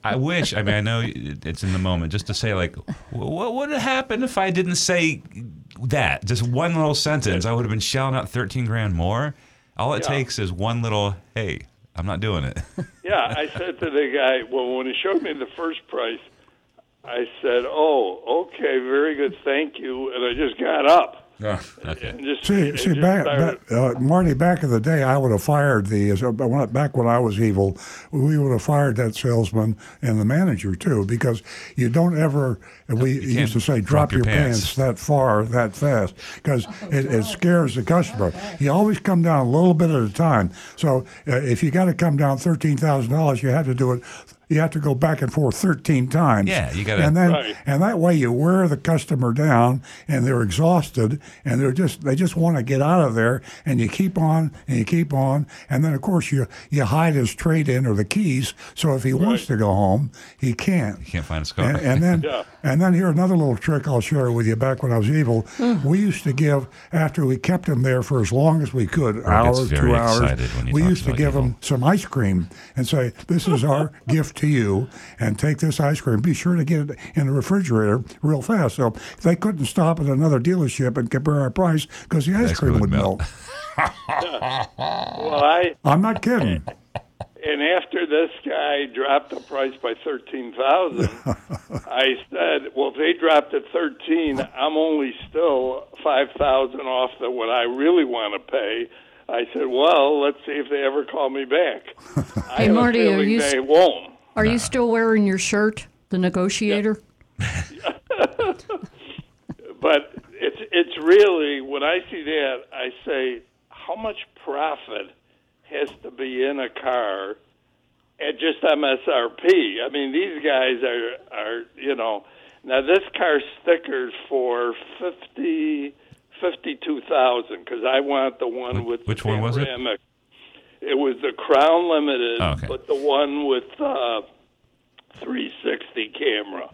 I wish. I mean, I know it's in the moment. Just to say, like, what would have happened if I didn't say that? Just one little sentence. I would have been shelling out thirteen grand more. All it Yeah. takes is one little, "Hey, I'm not doing it." *laughs* Yeah, I said to the guy, well, when he showed me the first price, I said, "Oh, okay, very good, thank you," and I just got up. *laughs* okay. Just, See, see, back, back uh, Marty, back in the day, I would have fired the. as- uh, Back when I was evil, we would have fired that salesman and the manager too, because you don't ever. We used to can't say, "Drop, your, pants. pants." that far, that fast," because it, it scares the customer. You always come down a little bit at a time. So uh, if you got to come down thirteen thousand dollars, you have to do it. You have to go back and forth thirteen times. Yeah, you gotta- And then Right. and that way you wear the customer down and they're exhausted and they're just they just want to get out of there and you keep on and you keep on and then of course you you hide his trade in or the keys so if he wants to go home he can't You can't find his car. and, and then *laughs* Yeah. And then here another little trick I'll share with you back when I was evil hmm. we used to give after we kept him there for as long as we could hour gets very two hours excited when he we used to give evil. him some ice cream and say, This is our *laughs* gift to you, and take this ice cream. Be sure to get it in the refrigerator real fast. So they couldn't stop at another dealership and compare our price because the ice, Ice cream cream would would melt. melt. *laughs* well, I I'm not kidding. *laughs* and after this guy dropped the price by thirteen thousand, *laughs* I said, "Well, if they dropped it thirteen, I'm only still five thousand off the what I really want to pay." I said, "Well, let's see if they ever call me back." *laughs* Hey, Marty, are you s- they won't. Are you still wearing your shirt, the negotiator? *laughs* But it's it's really when I see that I say how much profit has to be in a car at just MSRP. I mean these guys are are you know now this car sticker's for fifty fifty two thousand because I want the one with which the one was it? It was the Crown Limited, Oh, okay. but the one with uh, 360 camera.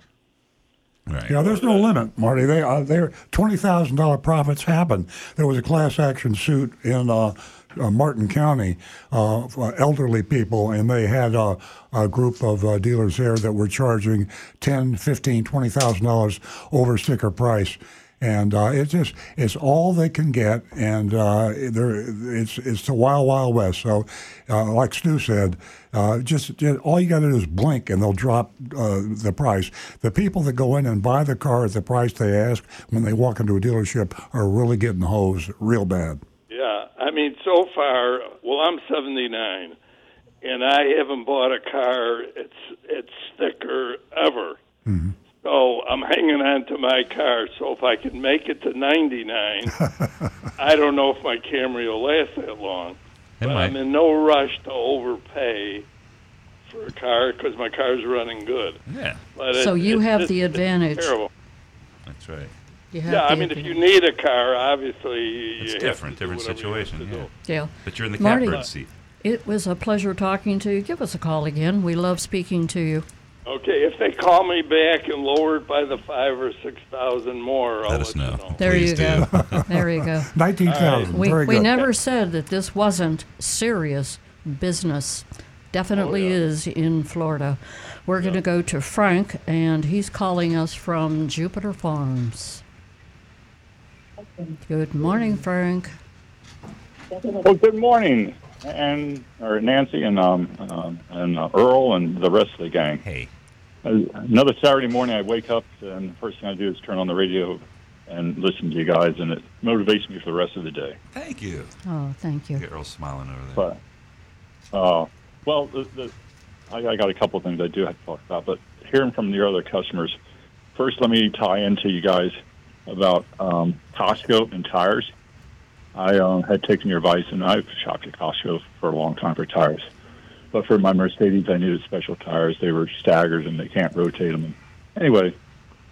Right. Yeah, there's no limit, Marty. They uh, they're twenty thousand dollar profits happen. There was a class action suit in uh, uh, Martin County uh, elderly people, and they had uh, a group of uh, dealers there that were charging ten, fifteen, twenty thousand dollars over sticker price. And uh, it's just it's all they can get, and uh, it's it's the wild wild west. So, uh, like Stu said, uh, just, just all you got to do is blink, and they'll drop the price. The people that go in and buy the car at the price they ask when they walk into a dealership are really getting hosed real bad. Yeah, I mean, so far, well, I'm 79, and I haven't bought a car it's it's thicker ever. Mm-hmm. So I'm hanging on to my car. So if I can make it to 99, *laughs* I don't know if my Camry will last that long. It but might. I'm in no rush to overpay for a car because my car's running good. Yeah, But So it- you it's have just- the advantage. Terrible. that's right. You have Yeah, I mean, if you need a car, obviously It's different, different whatever you have situation. Yeah. Yeah. But you're in the Marty. catbird seat. It was a pleasure talking to you. Give us a call again. We love speaking to you. Okay, if they call me back and lower it by the five or six thousand more, I'll Let let, us you know. know. There Please you do. go. *laughs* there you go. *laughs* Nineteen thousand, We, very we good. never said that this wasn't serious business. Definitely oh, is in Florida. We're going to go to Frank, and he's calling us from Jupiter Farms. Good morning, Frank. Well, good morning, and or Nancy and um, um and uh, Earl and the rest of the gang. Hey, Uh, another Saturday morning, I wake up and the first thing I do is turn on the radio and listen to you guys, and it motivates me for the rest of the day. thank you. Oh, thank you. Get Earl smiling over there. But, uh, well, the, the, I, I got a couple of things I do have to talk about, but hearing from your other customers, first, let me tie into you guys about um, Costco and tires. I um, had taken your advice, and I've shopped at Costco for a long time for tires. But for my Mercedes, I needed special tires. They were staggered, and they can't rotate them. Anyway,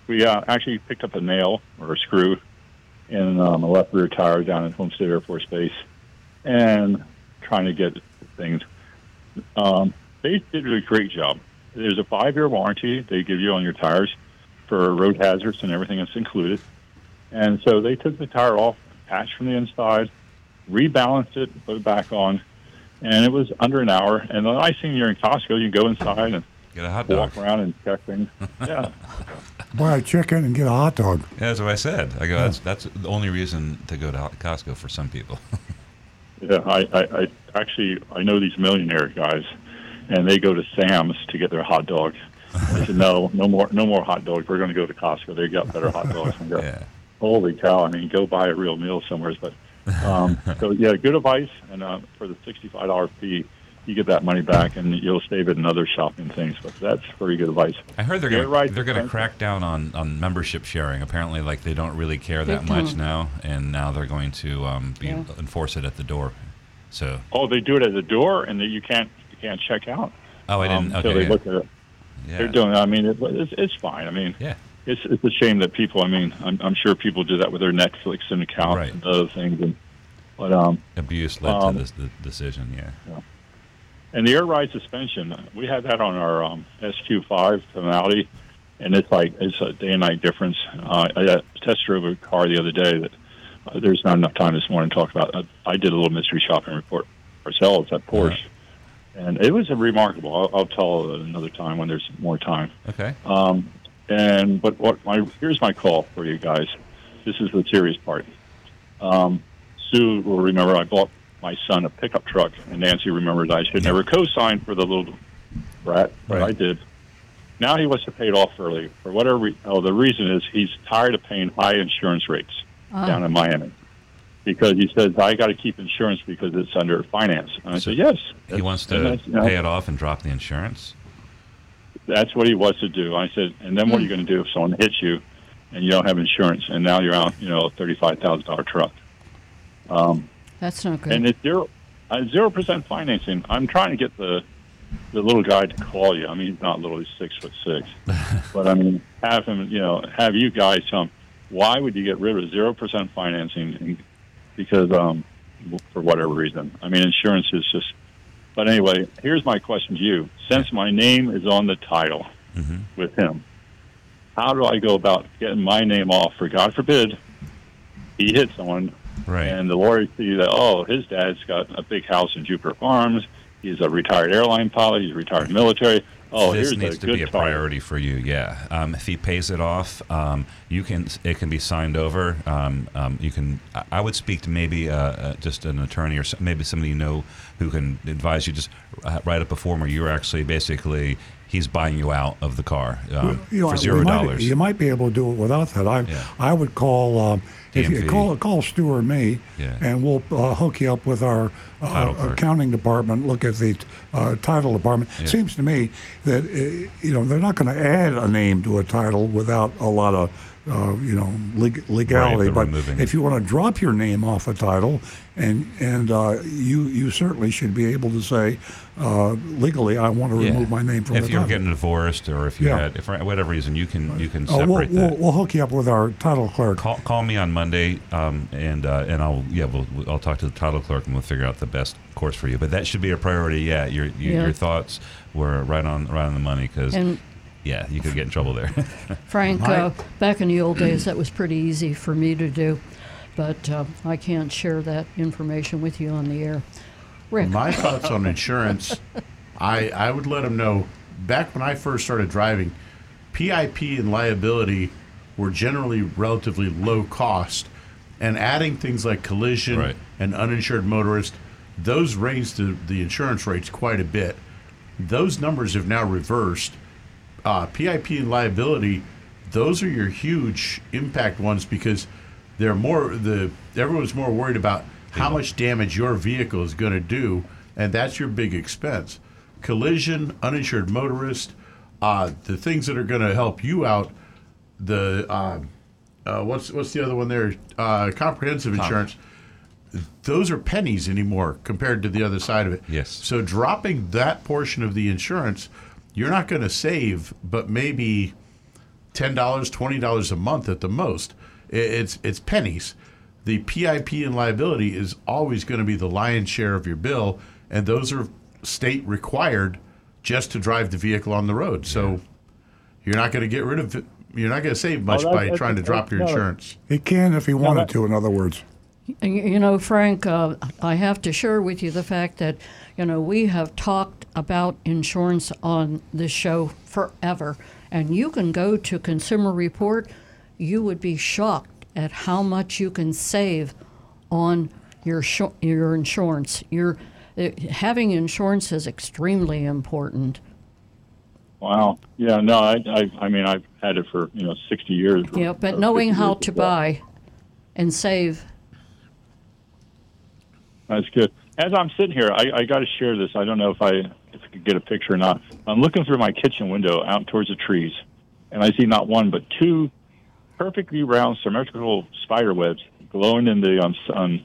we uh, actually picked up a nail or a screw in um, a left rear tire down at Homestead Air Force Base, and trying to get things. Um, they did a great job. There's a five-year warranty they give you on your tires for road hazards and everything that's included. And so they took the tire off, patched from the inside, rebalanced it, put it back on, and it was under an hour. And the nice thing you're in Costco, you can go inside and Get a hot dog, walk dog. around and check things. *laughs* Yeah. Buy a chicken and get a hot dog. Yeah, that's what I said. I go. That's that's the only reason to go to Costco for some people. *laughs* Yeah, I, I, I actually I know these millionaire guys, and they go to Sam's to get their hot dog. *laughs* I said, no, no more, no more hot dogs. We're going to go to Costco. They got better hot dogs. And go, Holy cow! I mean, go buy a real meal somewhere. But um, *laughs* so yeah, good advice. And uh, for the sixty-five dollar fee, you get that money back, and you'll save it in other shopping things. But that's very good advice. I heard they're gonna right, they're gonna crack down on, on membership sharing. Apparently, like they don't really care Big that much time. now, and now they're going to um, be Yeah. enforce it at the door. So Oh, they do it at the door, and then you can't you can't check out. Oh, I didn't- Um, okay, so they yeah. look at it. Yeah. They're doing. I mean, it, it's it's fine. I mean, yeah. It's it's a shame that people. I mean, I'm I'm sure people do that with their Netflix and account and other things, and but um, abuse led um, to this the decision. Yeah. And the air ride suspension, we had that on our um, SQ5 tonality, and it's like it's a day and night difference. Uh, I uh, test drove a car the other day that uh, there's not enough time this morning to talk about. I, I did a little mystery shopping report ourselves at Porsche, and it was a remarkable. I'll, I'll tell another time when there's more time. Okay. Um, and but what my here's my call for you guys. This is the serious part. Um, Sue will remember I bought my son a pickup truck, and Nancy remembered I should never co-sign for the little brat, but I did. Now he wants to pay it off early for whatever. Re- oh, the reason is he's tired of paying high insurance rates Ah. down in Miami because he says I got to keep insurance because it's under finance. And I said yes. He wants and to that's, you know, pay it off and drop the insurance. That's what he wants to do. I said, and then what are you going to do if someone hits you and you don't have insurance, and now you're out, you know, a thirty-five thousand dollar truck? Um, That's not good. and it's zero uh, zero percent financing. I'm trying to get the the little guy to call you. I mean, he's not little; he's six foot six. *laughs* but I mean, have him, you know, have you guys tell him why would you get rid of zero percent financing? And because um, for whatever reason, I mean, insurance is just. But anyway, here's my question to you: Since my name is on the title mm-hmm. with him, how do I go about getting my name off? For God forbid, he hit someone, right? And the lawyers see that oh, his dad's got a big house in Jupiter Farms. He's a retired airline pilot. He's retired mm-hmm. military. Oh, this here's needs to be a tire. priority for you. Yeah, um, if he pays it off, um, you can. It can be signed over. Um, um, you can. I- I would speak to maybe uh, uh, just an attorney or some, maybe somebody you know who can advise you. Just uh, write up a form where you're actually basically he's buying you out of the car um, You know, for zero might- dollars. You might be able to do it without that. I I would call um, if you call call Stu or me, Yeah. and we'll uh, hook you up with our uh, accounting department. Look at the uh, title department. Yeah. Seems to me that uh, you know they're not going to add a name to a title without a lot of. Uh, you know leg- legality, they're but removing if you want to drop your name off a title, and and uh, you you certainly should be able to say uh, legally, I want to Yeah. remove my name from if the title. If you're title. getting divorced or if you Yeah. had, if for whatever reason you can you can Oh, separate we'll, that. we'll, we'll hook you up with our title clerk. Call, call me on Monday, um, and uh, and I'll yeah we'll, I'll talk to the title clerk and we'll figure out the best course for you. But that should be a priority. Yeah, your your, Yeah. your thoughts were right on right on the money because And- yeah you could get in trouble there. *laughs* Frank, uh, back in the old days, that was pretty easy for me to do, but uh, I can't share that information with you on the air. Rick, My thoughts on insurance, I I would let them know. Back when I first started driving, PIP and liability were generally relatively low cost, and adding things like collision and uninsured motorist, those raised the, the insurance rates quite a bit. Those numbers have now reversed. Uh, PIP and liability, those are your huge impact ones because they're more the everyone's more worried about how much damage your vehicle is going to do, and that's your big expense. Collision, uninsured motorist, uh, the things that are going to help you out. the uh, uh, what's what's the other one there? Uh, comprehensive insurance. Those are pennies anymore compared to the other side of it. Yes. So dropping that portion of the insurance, you're not going to save, but maybe ten dollars, twenty dollars a month at the most. It's it's pennies. The PIP and liability is always going to be the lion's share of your bill, and those are state required just to drive the vehicle on the road. So you're not going to get rid of it. You're not going to save much Oh, by trying to drop your no. insurance. He can if he wanted to, in other words. You you know, Frank, uh, I have to share with you the fact that, you know, we have talked about insurance on this show forever. And you can go to Consumer Report, you would be shocked at how much you can save on your, sho- your insurance. Your, uh, having insurance is extremely important. Wow. Yeah. No. I. I. I mean, I've had it for you know sixty years. Yeah, but knowing how to buy and save. That's good. As I'm sitting here, I, I got to share this. I don't know if I if I could get a picture or not. I'm looking through my kitchen window out towards the trees, and I see not one but two perfectly round symmetrical spider webs glowing in the um, sun.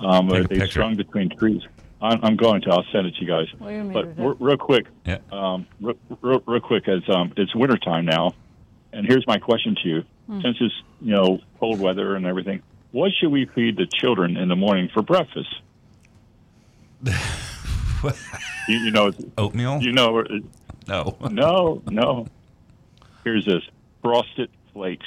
Um, Take they picture. strung between trees. I'm, I'm going to. I'll send it to you guys. Wait But r- real quick, Yeah. um, real, real, real quick, as um, it's wintertime now, and here's my question to you: Hmm. Since it's you know cold weather and everything, what should we feed the children in the morning for breakfast? *laughs* you, you know, Oatmeal? You know, uh, No. *laughs* no, no. Here's this: frosted flakes.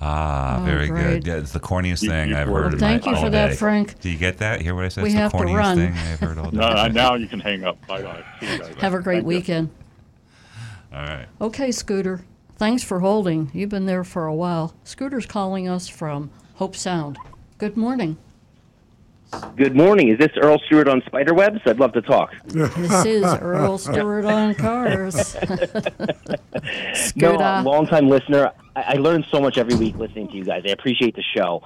Ah, Oh, very great. good. Yeah, it's the corniest You- thing you- I've Well, heard. in thank my, you for that, day. Frank. Do you get that? Hear what I said? We it's have the to corniest run. thing I've heard all day. No, now you can hang up. Bye bye. See you guys. Have a great Thank you. weekend. all right. Okay, Scooter. Thanks for holding. You've been there for a while. Scooter's calling us from Hobe Sound. Good morning. Good morning. Is this Earl Stewart on Spiderwebs? I'd love to talk. This is Earl Stewart on cars. *laughs* No, Scooter. long time listener. I, I learn so much every week listening to you guys. I appreciate the show.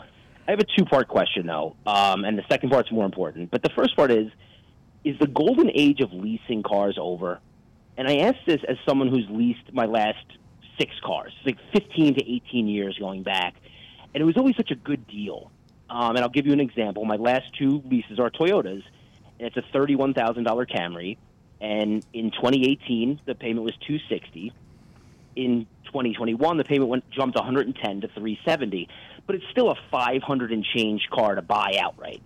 I have a two part question though, um, and the second part's more important. But the first part is: Is the golden age of leasing cars over? And I ask this as someone who's leased my last six cars, like 15 to 18 years going back, and it was always such a good deal. Um, and I'll give you an example. My last two leases are Toyotas, and it's a thirty-one thousand dollar Camry. And in 2018, the payment was 260. In 2021, the payment went jumped 110 to 370, but it's still a 500 and change car to buy outright.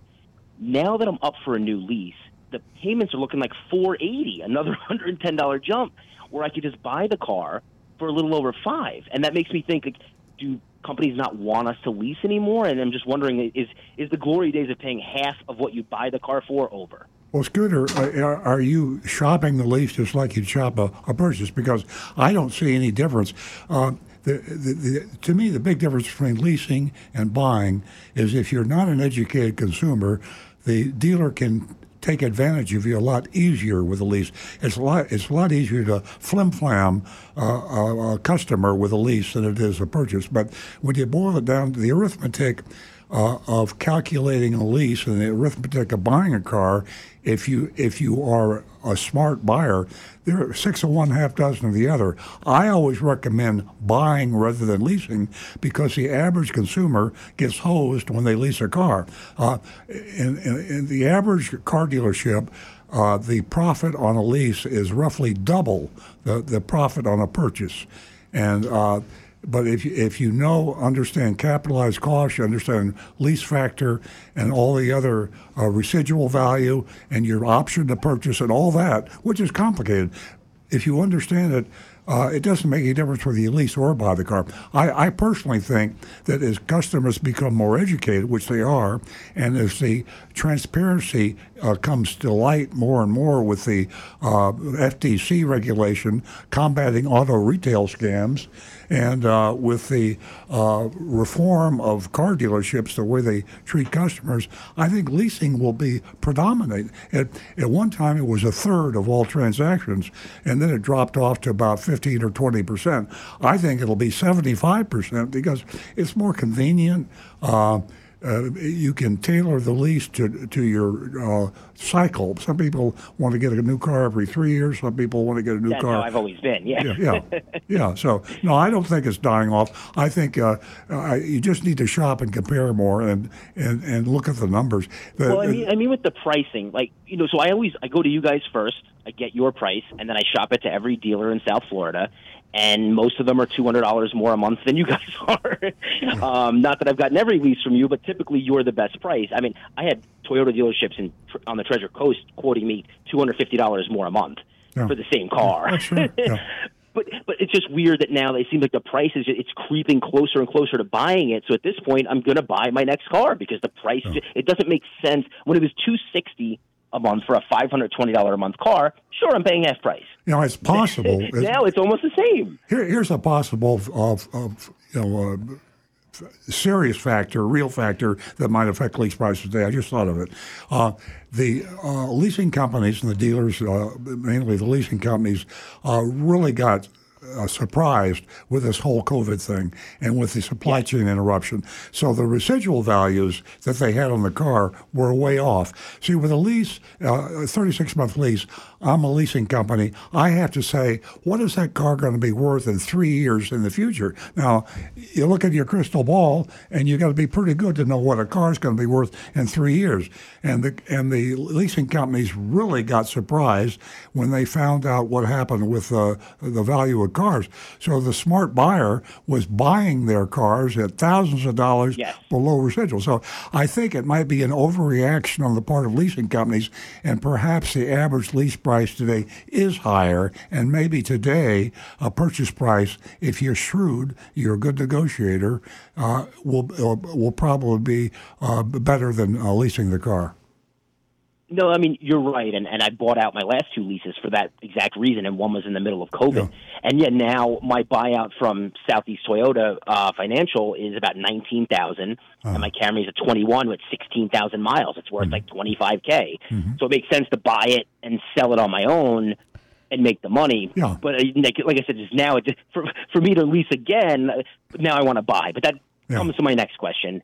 Now that I'm up for a new lease, the payments are looking like 480, another *laughs* $110 jump, where I could just buy the car for a little over five, and that makes me think: like, do companies not want us to lease anymore? And I'm just wondering: is is the glory days of paying half of what you buy the car for over? Well, Scooter, uh, are are you shopping the lease just like you'd shop a, a purchase? Because I don't see any difference. Uh, the, the, the, to me, the big difference between leasing and buying is if you're not an educated consumer, the dealer can take advantage of you a lot easier with a lease. It's a lot. It's a lot easier to flim flam uh, a, a customer with a lease than it is a purchase. But when you boil it down to the arithmetic uh, of calculating a lease and the arithmetic of buying a car, if you if you are a smart buyer, there are six of one, half dozen of the other. I always recommend buying rather than leasing because the average consumer gets hosed when they lease a car. Uh, in, in, in the average car dealership, uh, the profit on a lease is roughly double the, the profit on a purchase. And uh, but if you, if you know, understand capitalized cost, you understand lease factor and all the other uh, residual value and your option to purchase and all that, which is complicated, if you understand it, uh, it doesn't make any difference whether you lease or buy the car. I, I personally think that as customers become more educated, which they are, and as the transparency uh, comes to light more and more with the uh, FTC regulation combating auto retail scams, and uh, with the uh, reform of car dealerships, the way they treat customers, I think leasing will be predominant. At, at one time, it was a third of all transactions, and then it dropped off to about 15 or 20 percent. I think it'll be 75 percent because it's more convenient. Uh, uh, you can tailor the lease to to your uh, cycle. Some people want to get a new car every three years. Some people want to get a new That's car. how I've always been. Yeah. yeah, yeah, yeah. So no, I don't think it's dying off. I think uh, uh, you just need to shop and compare more and and, and look at the numbers. The- well, I mean, I mean, with the pricing, like you know, so I always I go to you guys first. I get your price, and then I shop it to every dealer in South Florida, and most of them are two hundred dollars more a month than you guys *laughs* are. um, not that I've gotten every lease from you, but typically you're the best price. I mean, I had Toyota dealerships in on the Treasure Coast quoting me two hundred fifty dollars more a month Yeah. for the same car. That's *laughs* right. Yeah. But but it's just weird that now it seems like the price is it's creeping closer and closer to buying it. So at this point, I'm going to buy my next car because the price it doesn't make sense when it was two sixty a month for a five hundred twenty dollar a month car. Sure, I'm paying half price. you know, it's possible. *laughs* Now it's almost the same. Here, here's a possible of, of you know uh, serious factor, real factor that might affect lease prices today. I just thought of it. Uh, the uh, leasing companies and the dealers, uh, mainly the leasing companies, uh, really got. Uh, surprised with this whole COVID thing and with the supply chain interruption. So the residual values that they had on the car were way off. See, with a lease, uh, a 36 month lease, I'm a leasing company. I have to say, what is that car going to be worth in three years in the future? Now, you look at your crystal ball, and you got to be pretty good to know what a car is going to be worth in three years. And the and the leasing companies really got surprised when they found out what happened with uh, the value of cars. So the smart buyer was buying their cars at thousands of dollars below residual. So I think it might be an overreaction on the part of leasing companies, and perhaps the average lease price today is higher. And maybe today a purchase price, if you're shrewd, you're a good negotiator, uh, will uh, will probably be uh, better than uh, leasing the car. No, I mean you're right, and and I bought out my last two leases for that exact reason, and one was in the middle of COVID, and yet now my buyout from Southeast Toyota uh, Financial is about nineteen thousand, and my Camry's a twenty one with sixteen thousand miles. It's worth like twenty five k, so it makes sense to buy it and sell it on my own and make the money. Yeah. But uh, like, like I said, just now it just, for for me to lease again, uh, now I want to buy. But that Yeah. comes to my next question.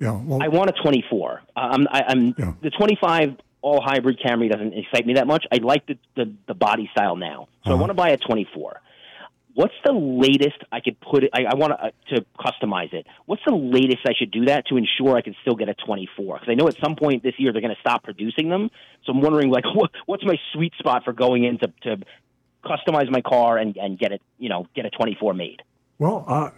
Yeah, well, I want a 24. Uh, I'm, I, I'm the 25 all hybrid Camry doesn't excite me that much. I like the the, the body style now, so I want to buy a 24. What's the latest I could put it? I, I want to, uh, to customize it. What's the latest I should do that to ensure I can still get a 24? Because I know at some point this year they're going to stop producing them. So I'm wondering, like, *laughs* what, what's my sweet spot for going in to, to customize my car and, and get it, you know, get a 24 made? Well, uh,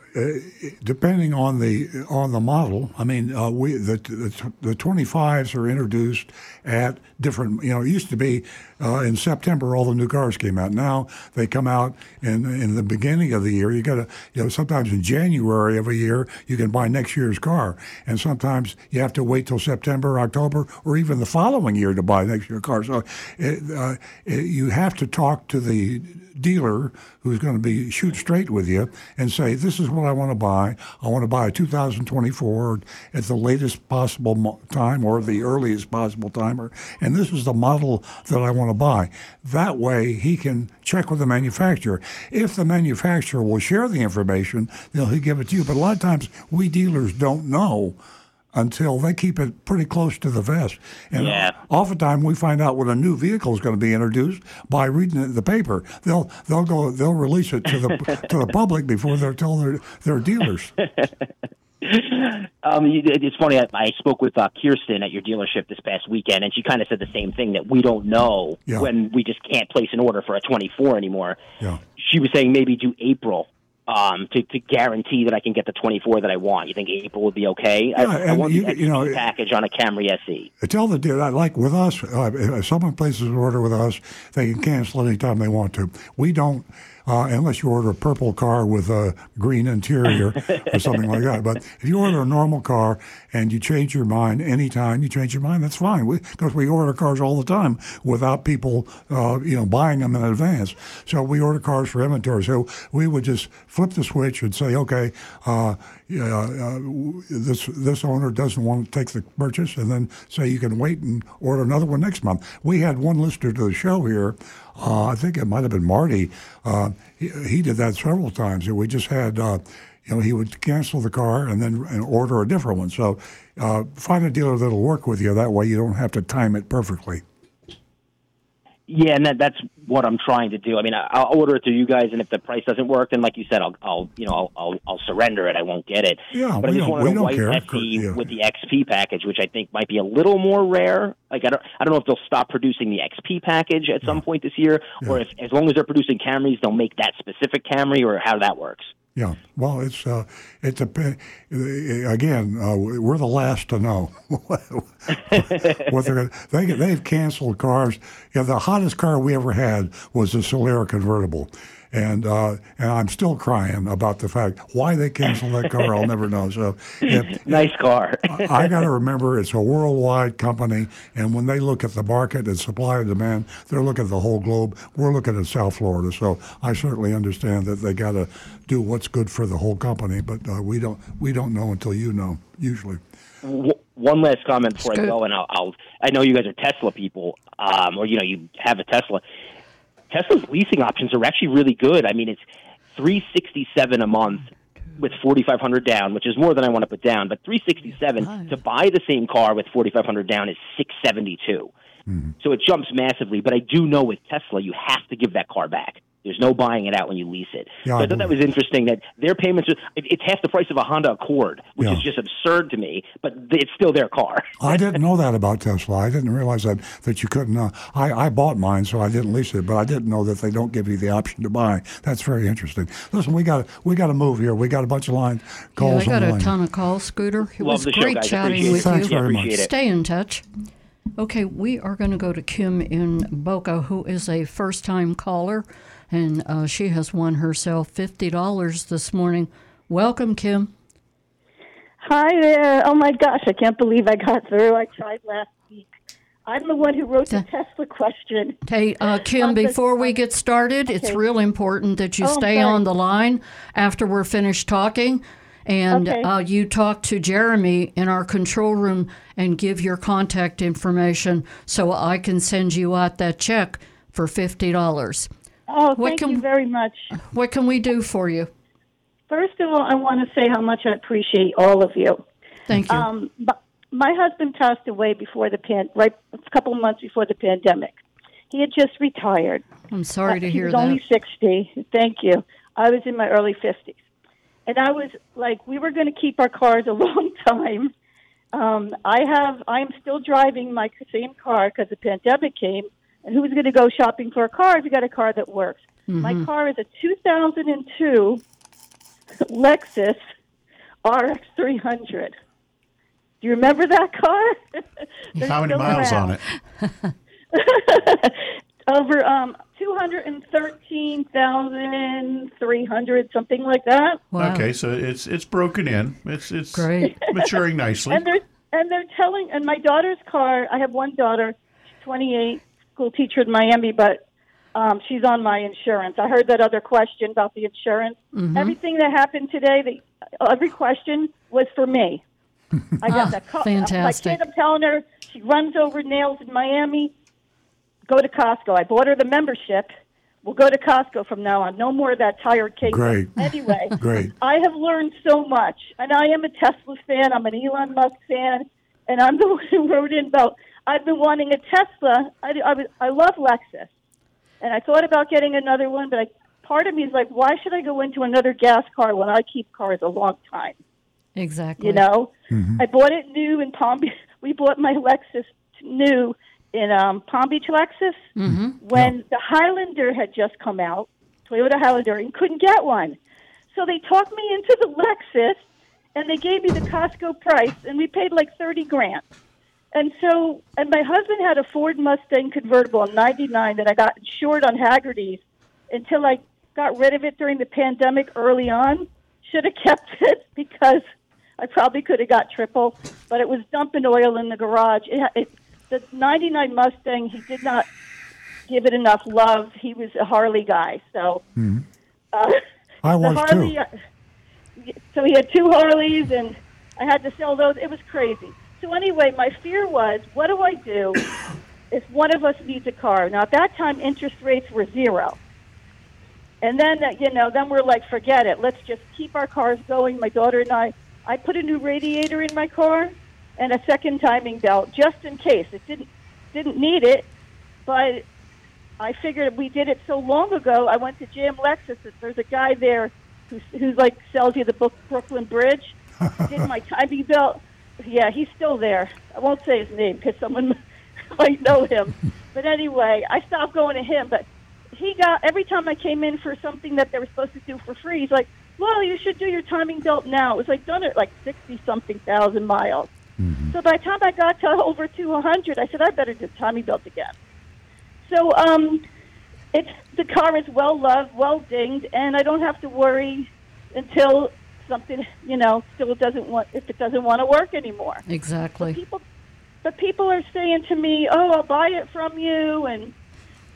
depending on the on the model, I mean, uh, we the the the twenty fives are introduced at different. You know, it used to be uh, in September all the new cars came out. Now they come out in in the beginning of the year. You got to you know sometimes in January of a year you can buy next year's car, and sometimes you have to wait till September, October, or even the following year to buy next year's car. So it, uh, it, you have to talk to the dealer who's going to be shoot straight with you and say, "This is what I want to buy. I want to buy a 2024 at the latest possible time or the earliest possible time, and this is the model that I want to buy." That way, he can check with the manufacturer. If the manufacturer will share the information, they'll he'll give it to you. But a lot of times, we dealers don't know until they keep it pretty close to the vest. And Yeah. oftentimes we find out when a new vehicle is going to be introduced by reading the paper. They'll they'll go they'll release it to the *laughs* to the public before they're tell their their dealers. Um, it's funny. I, I spoke with uh, Kirsten at your dealership this past weekend, and she kind of said the same thing that we don't know Yeah. when we just can't place an order for a 24 anymore. Yeah. She was saying maybe do April um, to, to guarantee that I can get the 24 that I want. You think April would be okay? Yeah, I, I want you- the you know, package on a Camry. SE. Tell the dealer, like with us, uh, if someone places an order with us, they can cancel anytime they want to. We don't, uh, unless you order a purple car with a green interior or something like that. But if you order a normal car and you change your mind anytime you change your mind, that's fine. Because we, order cars all the time without people, uh, you know, buying them in advance. So we order cars for inventory. So we would just flip the switch and say, okay, uh, yeah, uh, this this owner doesn't want to take the purchase, and then say you can wait and order another one next month. We had one listener to the show here. Uh, I think it might have been Marty. Uh, he, he did that several times. We just had. Uh, you know, he would cancel the car and then and order a different one. So uh, find a dealer that'll work with you. That way, you don't have to time it perfectly. Yeah, and that, that's what I'm trying to do. I mean, I, I'll order it to you guys, and if the price doesn't work, then like you said, I'll, I'll you know, I'll, I'll, I'll surrender it. I won't get it. Yeah, but I just wanted a white care. Yeah. with the XP package, which I think might be a little more rare. Like I don't, I don't know if they'll stop producing the XP package at some point this year, or if as long as they're producing Camrys, they'll make that specific Camry, or how that works. Yeah, well, it's uh, it depends. Again, uh, we're the last to know *laughs* what they're. They they've canceled cars. Yeah, the hottest car we ever had was the Solara convertible, and uh, and I'm still crying about the fact why they canceled that car. I'll never know. So, *laughs* if, nice car. *laughs* I got to remember it's a worldwide company, and when they look at the market and supply and demand, they're looking at the whole globe. We're looking at South Florida, so I certainly understand that they got to do what's good for the whole company. But uh, we don't we don't know until you know. Usually, W- one last comment before I go, and I'll, I'll. I know you guys are Tesla people, um, or you know you have a Tesla. Tesla's leasing options are actually really good. I mean, it's three sixty seven a month with forty five hundred down, which is more than I want to put down. But three sixty seven to buy the same car with forty five hundred down is six seventy two. Mm-hmm. So it jumps massively. But I do know with Tesla, you have to give that car back. There's no buying it out when you lease it. Yeah, so I I thought that was interesting that their payments are, it, it's half the price of a Honda Accord, which Yeah. is just absurd to me. But it's still their car. *laughs* I didn't know that about Tesla. I didn't realize that that you couldn't. Uh, I I bought mine, so I didn't lease it, but I didn't know that they don't give you the option to buy. That's very interesting. Listen, we got we got to move here. We got a bunch of line Yeah, calls I got on the a line. ton of calls, Scooter. It Love was the show, great guys. chatting with it. Thanks you. very much. Stay in touch. Okay, we are going to go to Kim in Boca, who is a first time caller, and uh, she has won herself $50 this morning. Welcome, Kim. Hi there. Oh my gosh, I can't believe I got through. I tried last week. I'm the one who wrote the Tesla question. Hey, uh, Kim, before we get started, it's real important that you Oh, stay on the line after we're finished talking. And Okay. uh, you talk to Jeremy in our control room and give your contact information so I can send you out that check for $50. Oh, What thank can- you very much. What can we do for you? First of all, I want to say how much I appreciate all of you. Thank you. Um, my husband passed away before the pan, right a couple months before the pandemic. He had just retired. I'm sorry to Uh, hear he was that. only 60. Thank you. I was in my early 50s. And I was like, we were going to keep our cars a *laughs* long time. Um, I have, I'm still driving my same car because the pandemic came. And who's going to go shopping for a car if you got a car that works? My Mhm. car is a 2002 Lexus RX 300. Do you remember that car? *laughs* How many miles around. on it? *laughs* Over um, 213,300, something like that. Okay, so it's it's broken in. It's it's Great. *laughs* maturing nicely. And they're and they're telling and my daughter's car. I have one daughter, she's 28, school teacher in Miami, but um, she's on my insurance. I heard that other question about the insurance. Mhm. Everything that happened today, the, every question was for me. I got *laughs* Ah, that call. fantastic. My kid, I'm telling her she runs over nails in Miami. Go to Costco. I bought her the membership. We'll go to Costco from now on. No more of that tired cake. Great. *laughs* Anyway, *laughs* Great. I have learned so much, and I am a Tesla fan. I'm an Elon Musk fan, and I'm the one who wrote in about. I've been wanting a Tesla. I, I, I love Lexus, and I thought about getting another one, but I, part of me is like, why should I go into another gas car when I keep cars a long time? Exactly. You know, mhm I bought it new in Palm Beach. *laughs* We bought my Lexus new in um, Palm Beach, Lexus, Mm-hmm. when the Highlander had just come out, Toyota Highlander, and couldn't get one. So they talked me into the Lexus, and they gave me the Costco price, and we paid like thirty grand. And so, and my husband had a Ford Mustang convertible in '99 that I got insured on Hagerty's until I got rid of it during the pandemic early on. Should have *laughs* kept it because I probably could have got triple, but it was dumping oil in the garage. It, it, the '99 Mustang, he did not give it enough love. He was a Harley guy, so Mhm. uh, I *laughs* the was Harley. too. uh, So he had two Harleys, and I had to sell those. It was crazy. So anyway, my fear was, what do I do *coughs* if one of us needs a car? Now at that time, interest rates were zero. And then, uh, you know, then we're like, forget it. Let's just keep our cars going. My daughter and I, I put a new radiator in my car and a second timing belt just in case. It didn't didn't need it, but I figured we did it so long ago. I went to JM Lexus. There's a guy there who's, who's like sells you the book Brooklyn Bridge. *laughs* did my timing belt. Yeah, he's still there. I won't say his name because someone *laughs* might know him. But anyway, I stopped going to him. But he got every time I came in for something that they were supposed to do for free. He's like, "Well, you should do your timing belt now." It was like done it like sixty something thousand miles. So by the time I got to *laughs* over two hundred, I said I better do timing belt again. So um, it's the car is well loved, well dinged, and I don't have to worry until something you know still doesn't want if it doesn't want to work anymore. Exactly. People, but people are saying to me, "Oh, I'll buy it from you," and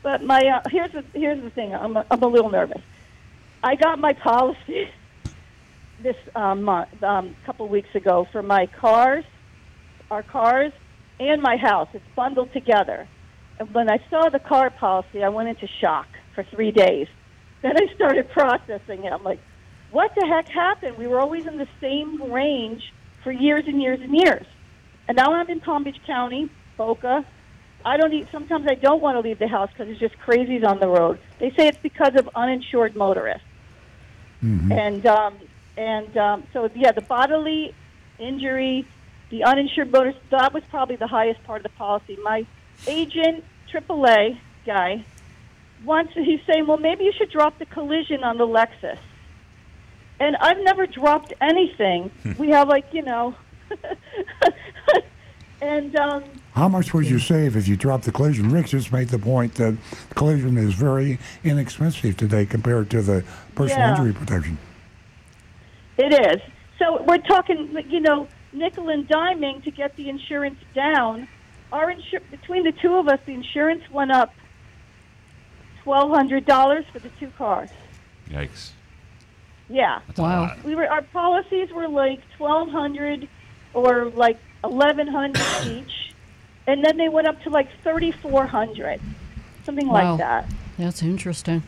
but my uh, here's the here's the thing. I'm a, I'm a little nervous. I got my policy *laughs* this um, month, um, couple weeks ago for my cars, our cars, and my house. It's bundled together. And when I saw the car policy, I went into shock for three days. Then I started *laughs* processing it. I'm like, what the heck happened? We were always in the same range for years and years and years. And now I'm in Palm Beach County, Boca. I don't eat, sometimes I don't want to leave the house because there's just crazies on the road. They say it's because of uninsured motorists. And um, and um, so yeah, the bodily injury, the uninsured motorist, that was probably the highest part of the policy. My agent, AAA guy, wants he's saying, well, maybe you should drop the collision on the Lexus. And I've never dropped anything. we have like you know, *laughs* and um, How much would you save if you dropped the collision? Rick just made the point that collision is very inexpensive today compared to the personal Yeah. injury protection. It is. So we're talking, you know, nickel and diming to get the insurance down. Our insur- between the two of us, the insurance went up twelve hundred dollars for the two cars. Yikes. Yeah. Wow. We were our policies were like twelve hundred or like eleven hundred *coughs* each, and then they went up to like thirty four hundred, something Wow. like that. That's interesting.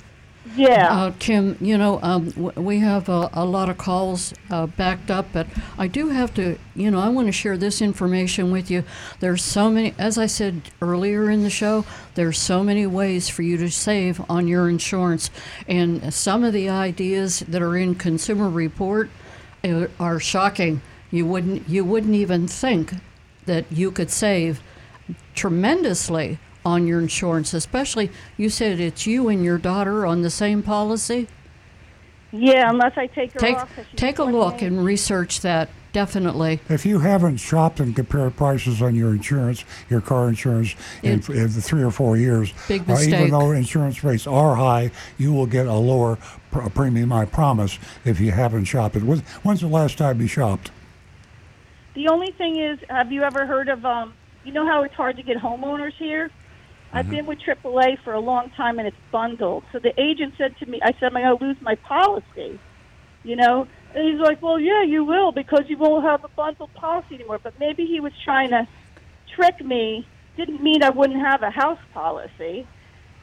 Yeah. Uh, Kim, you know, um, w- we have a, a lot of calls uh, backed up, but I do have to, you know, I want to share this information with you. There's so many, as I said earlier in the show, there's so many ways for you to save on your insurance. And some of the ideas that are in Consumer Report uh, are shocking. You wouldn't, you wouldn't even think that you could save tremendously on your insurance, especially you said it's you and your daughter on the same policy. Yeah, unless I take her Take off. 'cause she's take a look and research that definitely. If you haven't shopped and compared prices on your insurance, your car insurance, in, It- in three or four years, Big uh, even mistake. though insurance rates are high, you will get a lower pr- premium, I promise, if you haven't shopped it. When- When's the last time you shopped? The only thing is, have you ever heard of, um, you know how it's hard to get homeowners here? I've mm-hmm. been with AAA for a long time and it's bundled. So the agent said to me, I said, I'm going to lose my policy, you know? And he's like, well, yeah, you will because you won't have a bundled policy anymore. But maybe he was trying to trick me. Didn't mean I wouldn't have a house policy.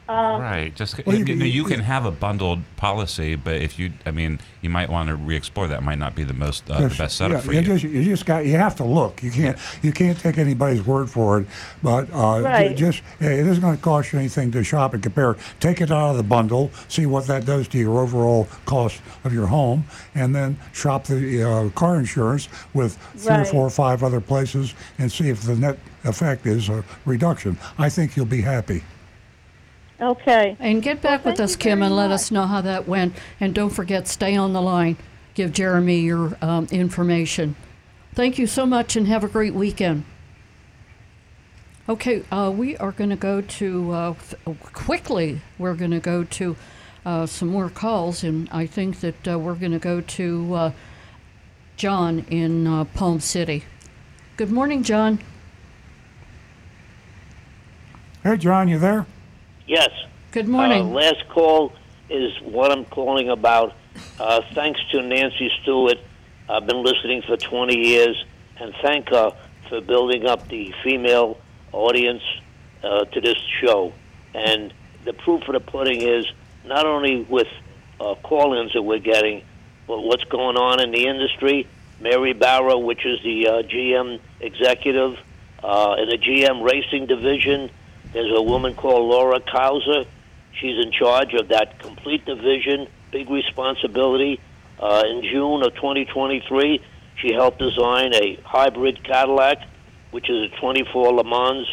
Um, Right. Just Well, you, you- you, you- can have a bundled policy, but if you, I mean, you might want to re-explore that. Might not be the most uh, the best setup yeah, for you. you. Just, you just got you have to look. You can't you can't take anybody's word for it. But uh, Right. just it isn't going to cost you anything to shop and compare. Take it out of the bundle, see what that does to your overall cost of your home, and then shop the uh, car insurance with three or four or five other places and see if the net effect is a reduction. I think you'll be happy. Okay. And get back with us, Kim, and let much. us know how that went. And don't forget, stay on the line. Give Jeremy your um, information. Thank you so much, and have a great weekend. Okay, uh, we are going to go to uh, f- quickly. We're going to go to uh, some more calls, and I think that uh, we're going to go to uh, John in uh, Palm City. Good morning, John. Hey, John, you there? Yes. Good morning. Uh, last call is what I'm calling about. Uh, thanks to Nancy Stewart. I've been listening for 20 years, and thank her for building up the female audience uh, to this show. And the proof of the pudding is not only with uh, call-ins that we're getting. But what's going on in the industry? Mary Barra, which is the uh, GM executive uh, in the GM racing division, there's a woman called Laura Klauser. She's in charge of that complete division, big responsibility. Uh, in June of 2023, she helped design a hybrid Cadillac, which is a 24 Le Mans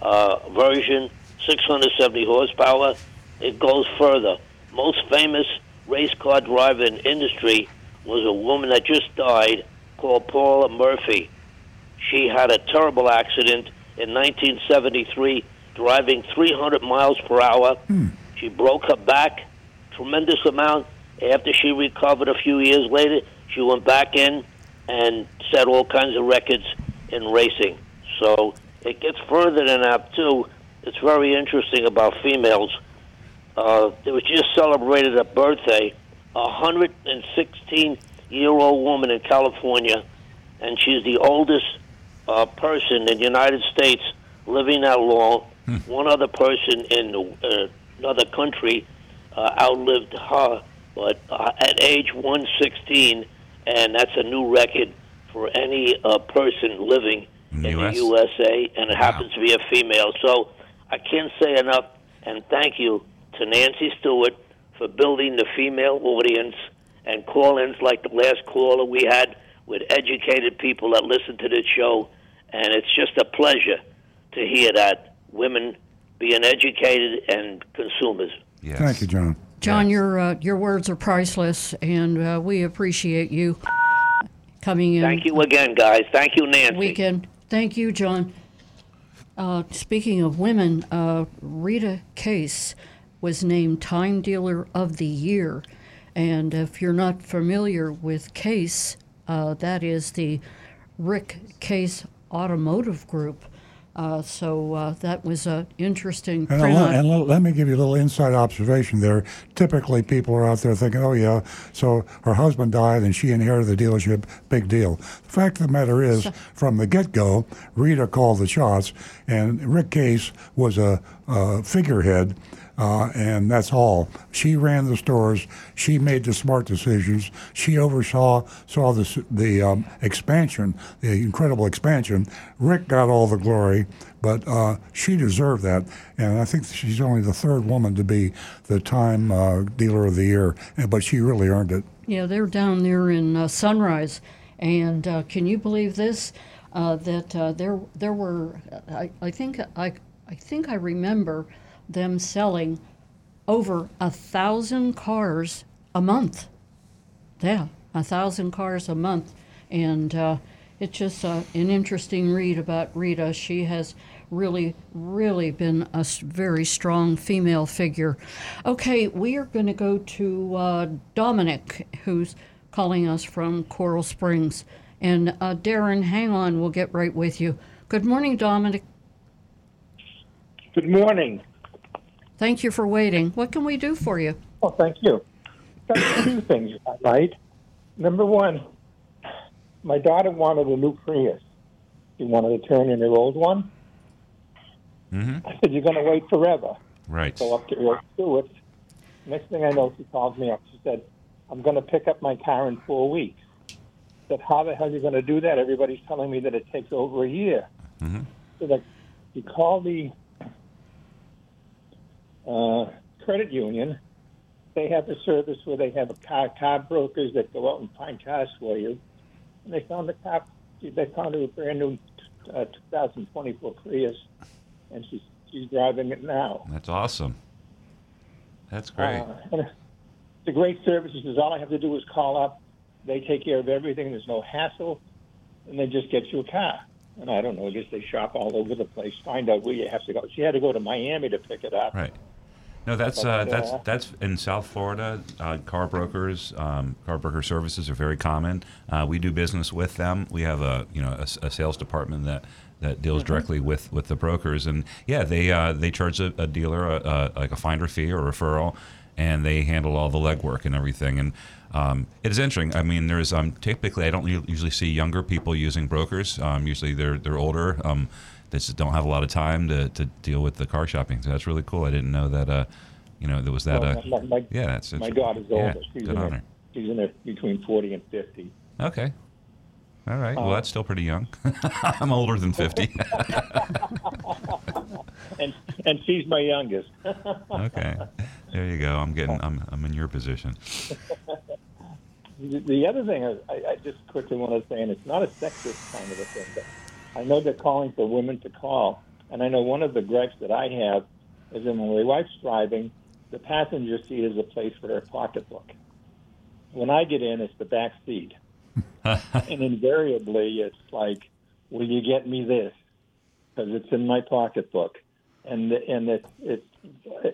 uh, version, 670 horsepower. It goes further. Most famous race car driver in industry was a woman that just died called Paula Murphy. She had a terrible accident in 1973, driving 300 miles per hour. She broke her back, tremendous amount. After she recovered a few years later, she went back in and set all kinds of records in racing. So it gets further than that too. It's very interesting about females. Uh, it was just celebrated a birthday, a 116 year old woman in California, and she's the oldest uh, person in the United States living that long. One other person in uh, another country uh, outlived her, but uh, at age 116, and that's a new record for any uh, person living in the US? USA, and it happens to be a female. So I can't say enough, and thank you to Nancy Stewart for building the female audience and call-ins like the last caller we had with educated people that listen to this show, and it's just a pleasure to hear that women being educated and consumers. Yes. Thank you, John. John, your uh, your words are priceless, and uh, we appreciate you coming in. Thank you again, guys. Thank you, Nancy. Weekend. Thank you, John. Uh, speaking of women, uh, Rita Case was named Time Dealer of the Year, and if you're not familiar with Case, uh, that is the Rick Case Automotive Group. Uh, so uh, that was an interesting. And, I'll- and let- let me give you a little inside observation there. Typically, people are out there thinking, oh, yeah, so her husband died and she inherited the dealership. Big deal. The fact of the matter is, from the get go, Rita called the shots, and Rick Case was a, a figurehead. Uh, and that's all. She ran the stores. She made the smart decisions. She oversaw saw the the um, expansion, the incredible expansion. Rick got all the glory, but uh, she deserved that. And I think she's only the third woman to be the Time uh, Dealer of the Year, but she really earned it. Yeah, they're down there in uh, Sunrise, and uh, can you believe this? Uh, that there there were, I, I think I I think I remember them selling over a thousand cars a month. Yeah, a thousand cars a month, and uh, it's just uh, an interesting read about Rita. She has really, really been a very strong female figure. Okay, we are going to go to uh, Dominic, who's calling us from Coral Springs. And uh, Darren, hang on, we'll get right with you. Good morning, Dominic. Good morning. Thank you for waiting. What can we do for you? Well, thank you. Got two things, right? Number one, my daughter wanted a new Prius. She wanted to turn in her old one. Mm-hmm. I said, "You're going to wait forever." Right. Go up to Earl Stewart. Next thing I know, she calls me up. She said, "I'm going to pick up my car in four weeks." I said, "How the hell are you going to do that? Everybody's telling me that it takes over a year." Mm-hmm. So like, you call the uh, credit union. They have a service where they have a car car brokers that go out and find cars for you. And they found the car. They found a brand new uh, 2024 Prius, and she's she's driving it now. That's awesome. That's great. Uh, and it's a great service. is all I have to do is call up. They take care of everything. There's no hassle, and they just get you a car. And I don't know. I guess they shop all over the place. Find out where you have to go. She had to go to Miami to pick it up. Right. No, that's uh, that's that's in South Florida. Uh, car brokers, um, car broker services are very common. Uh, we do business with them. We have a you know a, a sales department that that deals Mhm. directly with, with the brokers, and yeah, they uh, they charge a, a dealer a, like a finder fee or referral, and they handle all the legwork and everything. And um, it is interesting. I mean, there's um, typically I don't usually see younger people using brokers. Um, usually they're they're older. They just don't have a lot of time to, to deal with the car shopping. So that's really cool. I didn't know that uh, You know, there was that. Well, uh, my, my, yeah, that's my daughter's yeah, older. She's good in her, her. she's in her between forty and fifty. Okay. All right. well, Uh, that's still pretty young. *laughs* I'm older than 50. *laughs* and and she's my youngest. *laughs* okay. There you go. I'm getting. I'm. I'm in your position. The the other thing is, I, I just quickly want to say, and it's not a sexist kind of a thing, but I know they're calling for women to call, and I know one of the gripes that I have is that when my wife's driving, the passenger seat is a place for her pocketbook. When I get in, it's the back seat, *laughs* and invariably it's like, "Will you get me this?" Because it's in my pocketbook, and and it it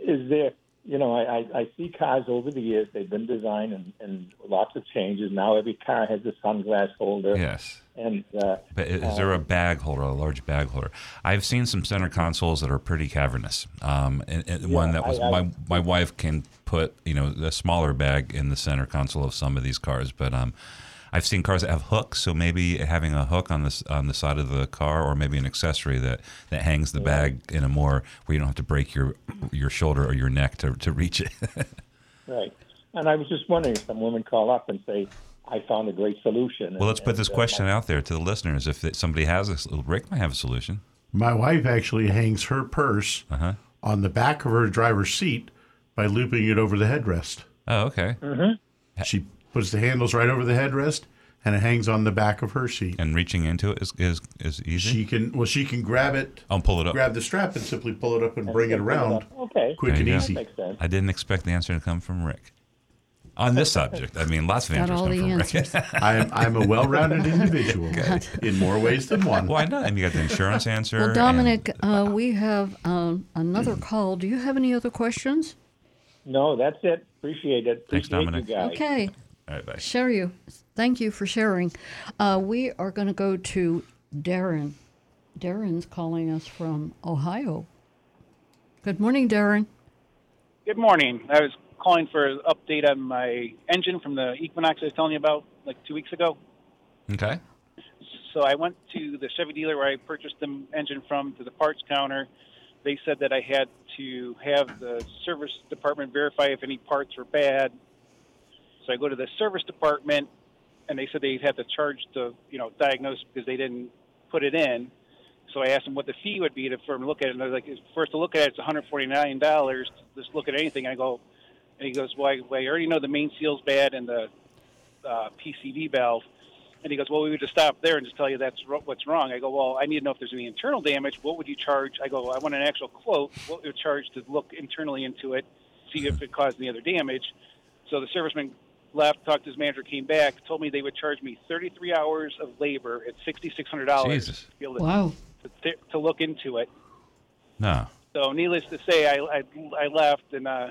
is there. You know, I, I, I see cars over the years. They've been designed and, and lots of changes. Now every car has a sunglass holder. Yes. And uh, But is there a bag holder, a large bag holder? I've seen some center consoles that are pretty cavernous. Um, and, and one that was I- I- my my wife can put you know a smaller bag in the center console of some of these cars, but um, I've seen cars that have hooks. So maybe having a hook on this on the side of the car, or maybe an accessory that that hangs the bag in a more where you don't have to break your your shoulder or your neck to to reach it. *laughs* right. And I was just wondering if some women call up and say, "I found a great solution." well, let's put this and, uh, question out there to the listeners. If somebody has a Rick might have a solution. My wife actually hangs her purse Uh-huh. on the back of her driver's seat by looping it over the headrest. Oh, okay. She puts the handles right over the headrest, and it hangs on the back of her seat. And reaching into it is is, is easy. She can well, she can grab it, I'll pull it up. grab the strap, and simply pull it up and And bring it pull it around. Okay. quick and go. easy. That makes sense. I didn't expect the answer to come from Rick. On this subject, I mean, lots of Got answers all come the from answers. Rick. I'm I'm a well-rounded *laughs* individual in more ways than one. Why not? And you got the insurance answer. Well, and- Dominic, uh, we have um, another *clears throat* call. Do you have any other questions? No, that's it. Appreciate it. Thanks, Dominic. you guys. Okay. All right, bye. Share you. Thank you for sharing. Uh, we are going to go to Darren. Darren's calling us from Ohio. Good morning, Darren. Good morning. I was calling for an update on my engine from the Equinox I was telling you about like two weeks ago. Okay. So I went to the Chevy dealer where I purchased the engine from to the parts counter. They said that I had to have the service department verify if any parts were bad. So I go to the service department, and they said they'd have to charge to you know diagnose because they didn't put it in. So I asked them what the fee would be to for them to look at it, and they're like, first to look at it, it's 149 dollars. Just look at anything. And I go, and he goes, well, I, well, I already know the main seal's bad and the uh, PCV valve. And he goes, well, we would just stop there and just tell you that's what's wrong. I go, well, I need to know if there's any internal damage. What would you charge? I go, I want an actual quote. What would you charge to look internally into it, see if it caused any other damage? So the serviceman left, talked to his manager, came back, told me they would charge me 33 hours of labor at $6,600 Jesus. to be able to, Wow. to, to look into it. No. So needless to say, I, I, I left and uh,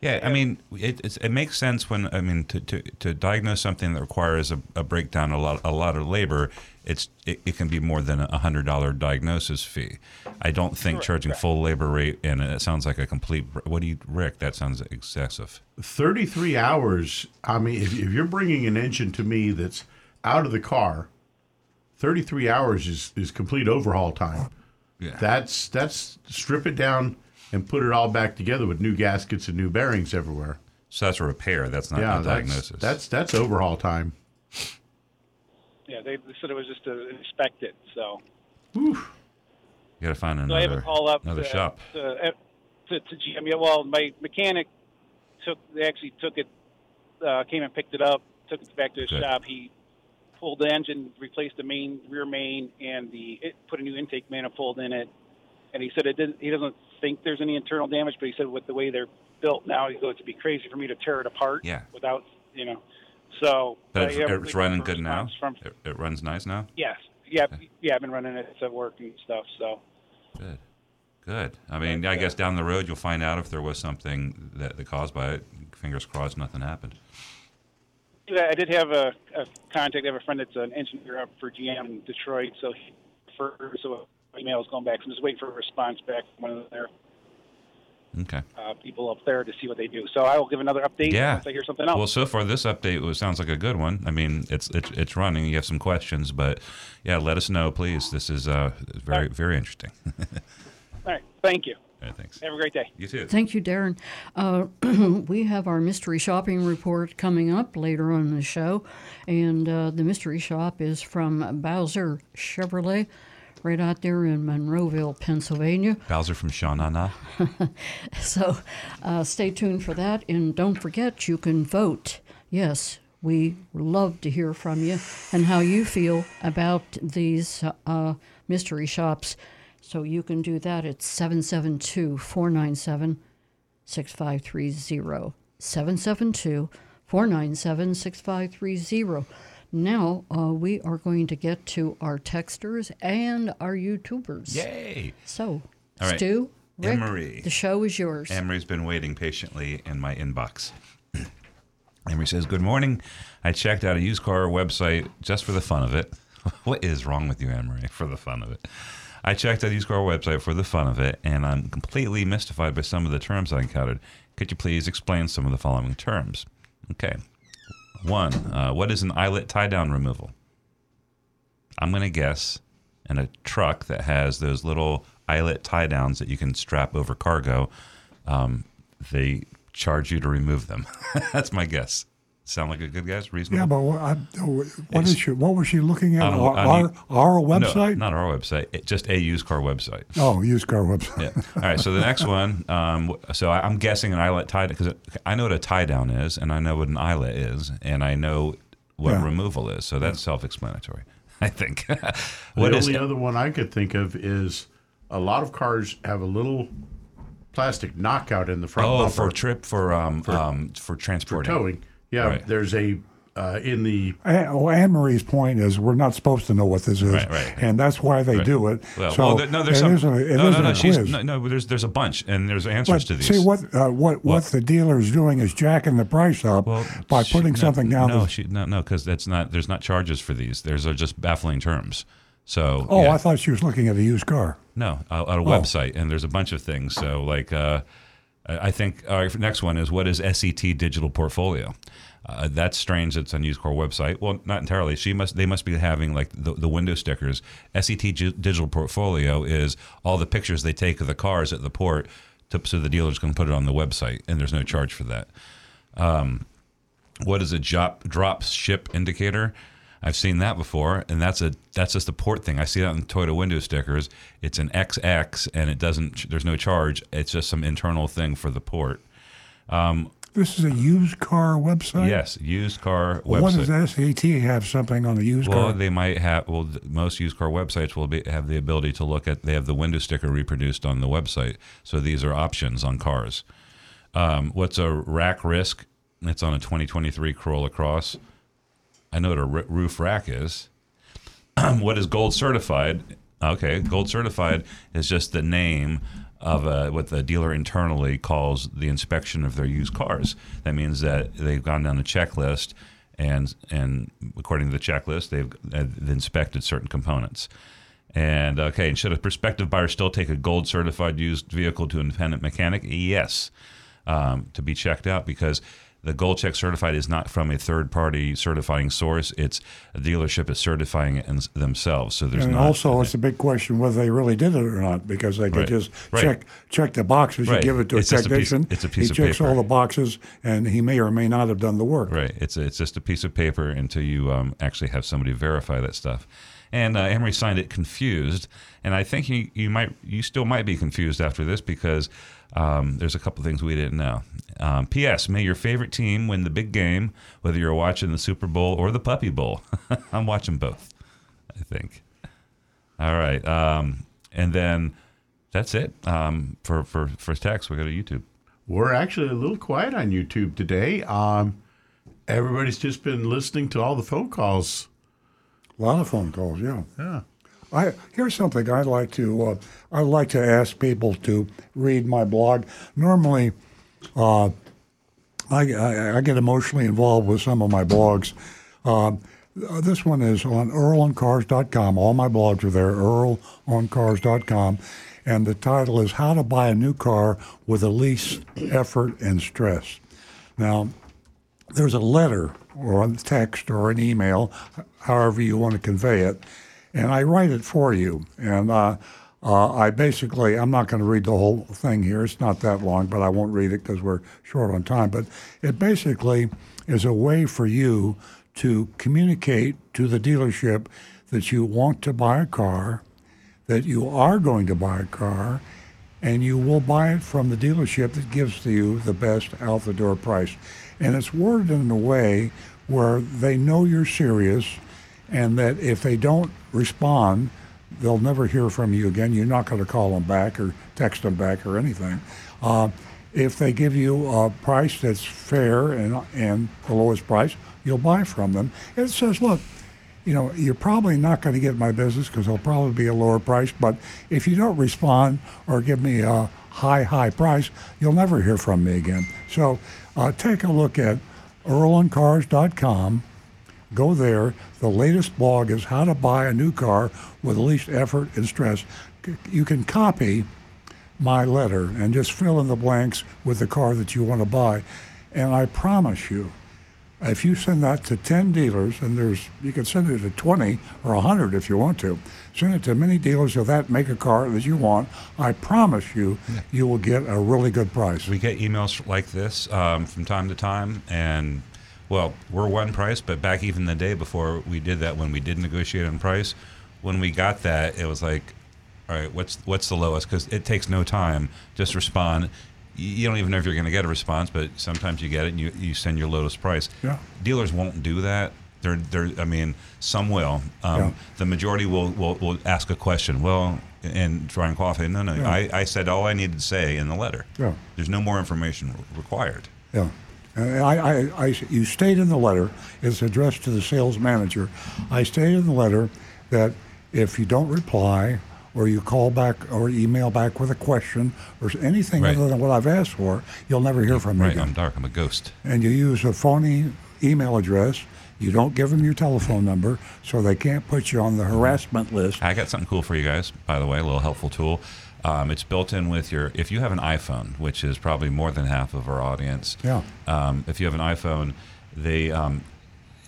Yeah, I mean, it it's, it makes sense when I mean to, to, to diagnose something that requires a, a breakdown, a lot a lot of labor. It's it, it can be more than a hundred dollar diagnosis fee. I don't think charging full labor rate and it sounds like a complete. What do you, Rick? That sounds excessive. 33 hours. I mean, if, if you're bringing an engine to me that's out of the car, 33 hours is, is complete overhaul time. Yeah. That's that's strip it down and put it all back together with new gaskets and new bearings everywhere. So that's a repair. That's not yeah, a that's, diagnosis. that's that's overhaul time. yeah, they, they said it was just to inspect it. So. you got to find So I have another a call up another to, shop. to, to, to GM. Yeah, well, my mechanic took they actually took it, uh, came and picked it up, took it back to his Good. shop. He pulled the engine, replaced the main rear main, and the it put a new intake manifold in it. And he said it didn't. He doesn't think there's any internal damage, but he said with the way they're built now, he goes it'd be crazy for me to tear it apart. Yeah. Without you know. So. But uh, it's, yeah, it's running good now. From, It, it runs nice now. yes. Yeah. Yeah. I've been running it to work and stuff. So. Good. Good. I mean, I guess down the road you'll find out if there was something that, that caused by it. Fingers crossed, nothing happened. Yeah, I did have a, a contact. I have a friend that's an engineer up for GM in Detroit. So he, so email is going back. So I'm just waiting for a response back from one of their Okay. uh, people up there to see what they do. So I will give another update Yeah. once I hear something else. Well, so far this update was, sounds like a good one. I mean, it's it's it's running. You have some questions, but yeah, let us know, please. This is uh very very interesting. *laughs* All right. Thank you. All right, thanks. Have a great day. You too. Thank you, Darren. Uh, *clears throat* we have our mystery shopping report coming up later on in the show, and uh, the mystery shop is from Bowser Chevrolet, right out there in Monroeville, Pennsylvania. Bowser from Sha Na Na. *laughs* So uh, stay tuned for that, and don't forget you can vote. Yes, we love to hear from you and how you feel about these uh, mystery shops. So you can do that at 772 497 6530. 772 497 6530. Now uh, we are going to get to our texters and our YouTubers. Yay! So, All right. Stu, Rick, Emery. the show is yours. Emery's been waiting patiently in my inbox. *clears throat* Emery says, Good morning. I checked out a used car website just for the fun of it. *laughs* what is wrong with you, Emery, for the fun of it? I checked out a used car website for the fun of it, and I'm completely mystified by some of the terms I encountered. Could you please explain some of the following terms? Okay. One, uh, what is an eyelet tie down removal? I'm going to guess in a truck that has those little eyelet tie downs that you can strap over cargo, um, they charge you to remove them. *laughs* That's my guess. Sound like a good guess? Reasonable? Yeah, but what, I, what is she? What was she looking at? On a- our, our, a- our No, website? not our website. It, just a used car website. Oh, used car website. *laughs* Yeah. All right. So the next one. Um, so I, I'm guessing an eyelet tie because I know what a tie down is, and I know what an eyelet is, and I know what Yeah. removal is. So that's self-explanatory. *laughs* I think. The what is only other one I could think of is a lot of cars have a little plastic knockout in the front oh bumper for trip for um For- um for for transporting towing. Yeah, Right. there's a uh, in the Anne, well, Anne Marie's point is we're not supposed to know what this is, Right, right. and that's why they Right. do it. Well, so well, no, there's some. a, no, no, no. She's no, no. There's there's a bunch, and there's answers But to these. see what uh, what what the dealer's doing is jacking the price up by She- putting no, something down. No, she, no, no, because that's not. There's not charges for these. There's are just baffling terms. So. oh, yeah. I thought she was looking at a used car. No, uh, on a Oh. website, and there's a bunch of things. So, like, uh, I think our next one is what is SET Digital Portfolio? Uh, that's strange. It's on car website. Well, not entirely. She must. They must be having like the, the window stickers. SET G- Digital Portfolio is all the pictures they take of the cars at the port, to, so the dealers can put it on the website, and there's no charge for that. Um, what is a drop drop ship indicator? I've seen that before, and that's a that's just a port thing. I see that on Toyota window stickers. It's an XX, and it doesn't. There's no charge. It's just some internal thing for the port. Um, This is a used car website. yes, used car Well, website. what does SAT have something on the used well, car? they might have. Well, most used car websites will be, have the ability to look at. They have the window sticker reproduced on the website, so these are options on cars. Um, what's a rack risk? It's on a 2023 Corolla Cross. I know what a r- roof rack is. *clears throat* what is gold certified? Okay, gold certified is just the name of a, what the dealer internally calls the inspection of their used cars. That means that they've gone down a checklist, and and according to the checklist, they've, they've inspected certain components. And okay, and should a prospective buyer still take a gold certified used vehicle to an independent mechanic? Yes, um, to be checked out because the gold check certified is not from a third party certifying source. It's a dealership is certifying it in, themselves. So there's and not also, it's a big question whether they really did it or not, because they could Right. just Right. check check the boxes. Right. You give it to a It's a piece- technician. it's a piece he of checks paper. all the boxes, and he may or may not have done the work. Right. It's a, it's just a piece of paper until you um, actually have somebody verify that stuff. And uh, Emery signed it confused, and I think you, you might you still might be confused after this because um, there's a couple things we didn't know. Um, P.S. May your favorite team win the big game, whether you're watching the Super Bowl or the Puppy Bowl. *laughs* I'm watching both. I think. All right, um, and then that's it um, for for for text. We go to YouTube. We're actually a little quiet on YouTube today. Um, everybody's just been listening to all the phone calls. A lot of phone calls, yeah. Yeah. I here's something I'd like to uh, I'd like to ask people to read my blog. Normally, uh, I, I I get emotionally involved with some of my blogs. Uh, this one is on earloncars.com. All my blogs are there. earloncars.com, and the title is "How to Buy a New Car with the Least Effort and Stress." Now, there's a letter or a text or an email, however you want to convey it, and I write it for you. And uh, Uh, I basically, I'm not going to read the whole thing here. It's not that long, but I won't read it because we're short on time. But it basically is a way for you to communicate to the dealership that you want to buy a car, that you are going to buy a car, and you will buy it from the dealership that gives to you the best out the door price. And it's worded in a way where they know you're serious and that if they don't respond, they'll never hear from you again. You're not going to call them back or text them back or anything. Uh, if they give you a price that's fair and, and the lowest price, you'll buy from them. It says, look, you know, you're probably not going to get my business because it'll probably be a lower price. But if you don't respond or give me a high, high price, you'll never hear from me again. So uh, take a look at earloncars.com. Go there. The latest blog is how to buy a new car with least effort and stress. You can copy my letter and just fill in the blanks with the car that you want to buy. And I promise you, if you send that to 10 dealers, and there's you can send it to 20 or 100 if you want to, send it to many dealers of that make a car that you want. I promise you, you will get a really good price. We get emails like this um, from time to time, and well, we're one price, but back even the day before we did that, when we did negotiate on price, when we got that, it was like, all right, what's what's the lowest? Because it takes no time. Just respond. You don't even know if you're going to get a response, but sometimes you get it and you, you send your lowest price. Yeah. Dealers won't do that. They're, they're, I mean, some will. Um, Yeah. The majority will, will, will ask a question. Well, and try and qualify. No, no. Yeah. I, I said all I needed to say in the letter. Yeah. There's no more information re- required. Yeah. And I, I, I, you state in the letter, it's addressed to the sales manager. I stated in the letter that if you don't reply or you call back or email back with a question or anything Right. other than what I've asked for, you'll never hear from me Right. again. I'm dark. I'm a ghost. And you use a phony email address. You don't give them your telephone number, so they can't put you on the harassment list. I got something cool for you guys, by the way, a little helpful tool. Um, it's built in with your, if you have an iPhone, which is probably more than half of our audience. Yeah. Um, if you have an iPhone, they, um,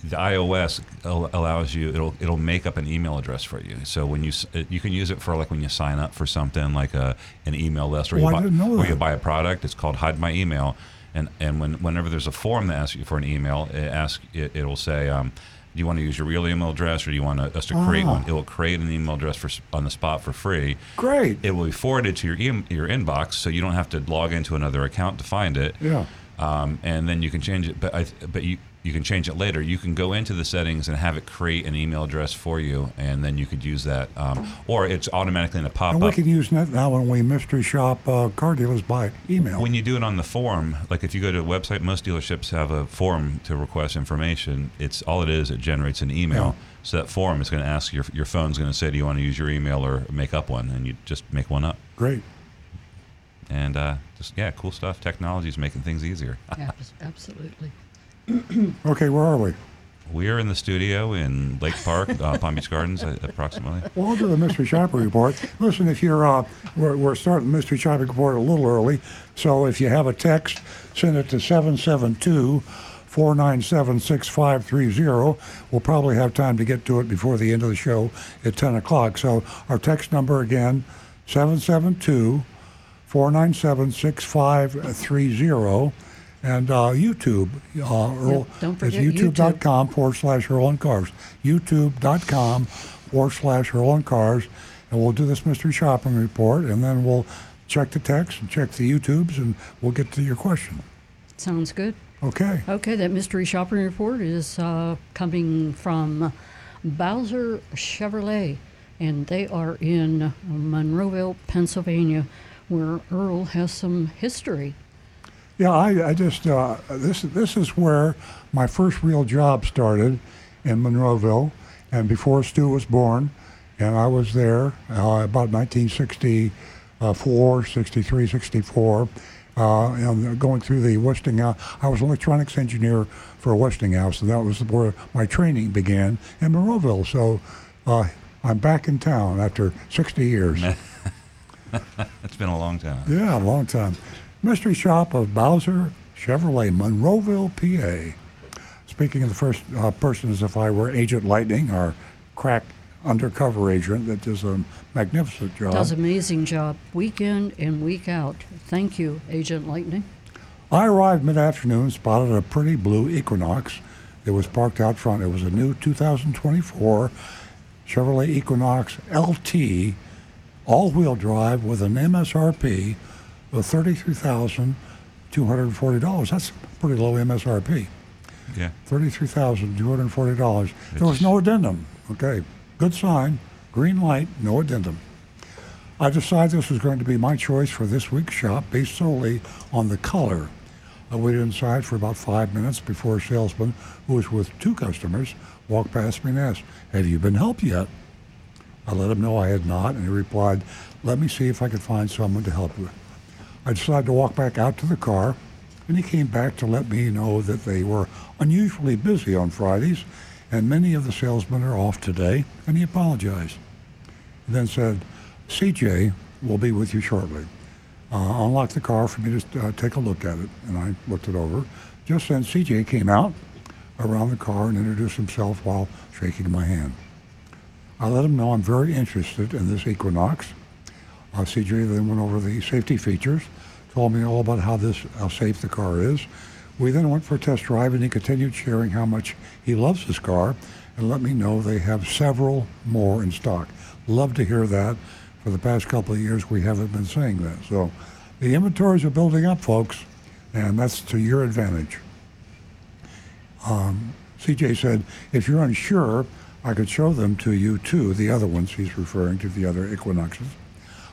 the iOS allows you, it'll, it'll make up an email address for you. So when you, you can use it for like when you sign up for something like a, an email list or, Oh, you, buy, or you buy a product, it's called Hide My Email. And, and when, whenever there's a form that asks you for an email, it asks, it, it'll say, um, do you want to use your real email address or do you want us to create Ah. one? It will create an email address for on the spot for free. Great. It will be forwarded to your e- your inbox, so you don't have to log into another account to find it. Yeah. Um, and then you can change it, but I, but you you can change it later. You can go into the settings and have it create an email address for you, and then you could use that. Um, or it's automatically in to pop And we up. can use that now when we mystery shop uh, car dealers by email. When you do it on the form, like if you go to a website, most dealerships have a form to request information. It's all it is. It generates an email. Yeah. So that form is going to ask your your phone's going to say, "Do you want to use your email or make up one?" And you just make one up. Great. And uh, just yeah, cool stuff. Technology is making things easier. Abs- Absolutely. *clears throat* Okay, where are we? We are in the studio in Lake Park, uh, *laughs* Palm Beach Gardens, uh, approximately. Well, I'll do the mystery shopper report. Listen, if you're, uh, we're, we're starting the mystery shopping report a little early, so if you have a text, send it to 772 497 6530. We'll probably have time to get to it before the end of the show at 10 o'clock. So our text number again, 772 497 6530. And uh, YouTube, uh, Earl, don't it's youtube.com forward slash Earl on Cars. YouTube.com forward slash Earl on Cars. And we'll do this mystery shopping report, and then we'll check the text and check the YouTubes, and we'll get to your question. Sounds good. Okay. Okay, that mystery shopping report is uh, coming from Bowser Chevrolet, and they are in Monroeville, Pennsylvania, where Earl has some history. Yeah, I, I just uh, this this is where my first real job started in Monroeville, and before Stu was born, and I was there uh, about 1964, 63, 64, uh, and going through the Westinghouse. I was electronics engineer for Westinghouse, and that was where my training began in Monroeville. So uh, I'm back in town after 60 years. *laughs* it's been a long time. Yeah, a long time. Mystery shop of Bowser Chevrolet, Monroeville, PA. Speaking of the first uh, person as if I were Agent Lightning our crack undercover agent that does a magnificent job. Does amazing job week in and week out. Thank you, Agent Lightning. I arrived mid afternoon, spotted a pretty blue Equinox that was parked out front. It was a new 2024 Chevrolet Equinox LT all wheel drive with an MSRP of $33,240. That's pretty low MSRP. Yeah. $33,240. There was no addendum. Okay, good sign. Green light, no addendum. I decided this was going to be my choice for this week's shop based solely on the color. I waited inside for about five minutes before a salesman who was with two customers walked past me and asked, Have you been helped yet? I let him know I had not, and he replied, Let me see if I could find someone to help you. I decided to walk back out to the car, and he came back to let me know that they were unusually busy on Fridays, and many of the salesmen are off today, and he apologized. He then said, CJ will be with you shortly. Uh, unlocked the car for me to uh, take a look at it, and I looked it over. Just then, CJ came out around the car and introduced himself while shaking my hand. I let him know I'm very interested in this Equinox. Uh, CJ then went over the safety features, told me all about how this how safe the car is. We then went for a test drive, and he continued sharing how much he loves his car, and let me know they have several more in stock. Love to hear that. For the past couple of years, we haven't been saying that. So, the inventories are building up, folks, and that's to your advantage. Um, CJ said, if you're unsure, I could show them to you too, the other ones. He's referring to the other Equinoxes.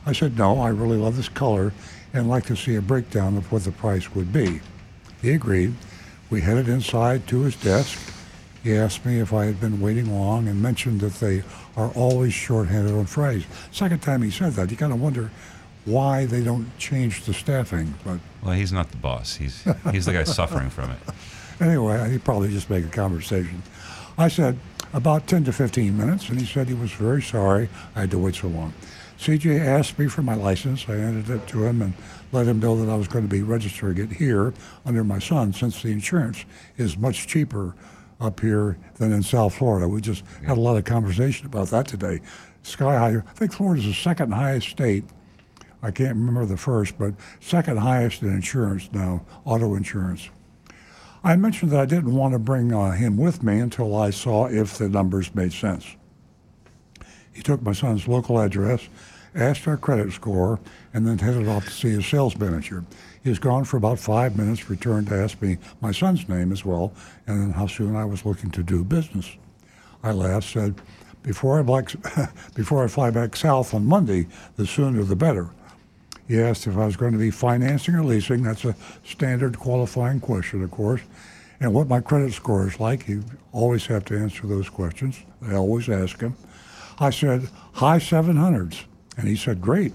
I said, no, I really love this color and like to see a breakdown of what the price would be. He agreed. We headed inside to his desk. He asked me if I had been waiting long and mentioned that they are always shorthanded on Fridays. Second time he said that, you kind of wonder why they don't change the staffing. But Well, he's not the boss. He's he's the guy suffering from it. *laughs* anyway, he probably just make a conversation. I said about 10 to 15 minutes, and he said he was very sorry I had to wait so long. CJ asked me for my license. I handed it to him and let him know that I was going to be registering it here under my son since the insurance is much cheaper up here than in South Florida. We just had a lot of conversation about that today. Sky high. I think Florida's the second highest state. I can't remember the first, but second highest in insurance now, auto insurance. I mentioned that I didn't want to bring uh, him with me until I saw if the numbers made sense. He took my son's local address, asked our credit score, and then headed off to see his sales manager. He was gone for about five minutes, returned to ask me my son's name as well, and then how soon I was looking to do business. I laughed, said, before I, black, *laughs* before I fly back south on Monday, the sooner the better. He asked if I was going to be financing or leasing. That's a standard qualifying question, of course. And what my credit score is like. You always have to answer those questions. They always ask him. I said, high 700s. And he said, great.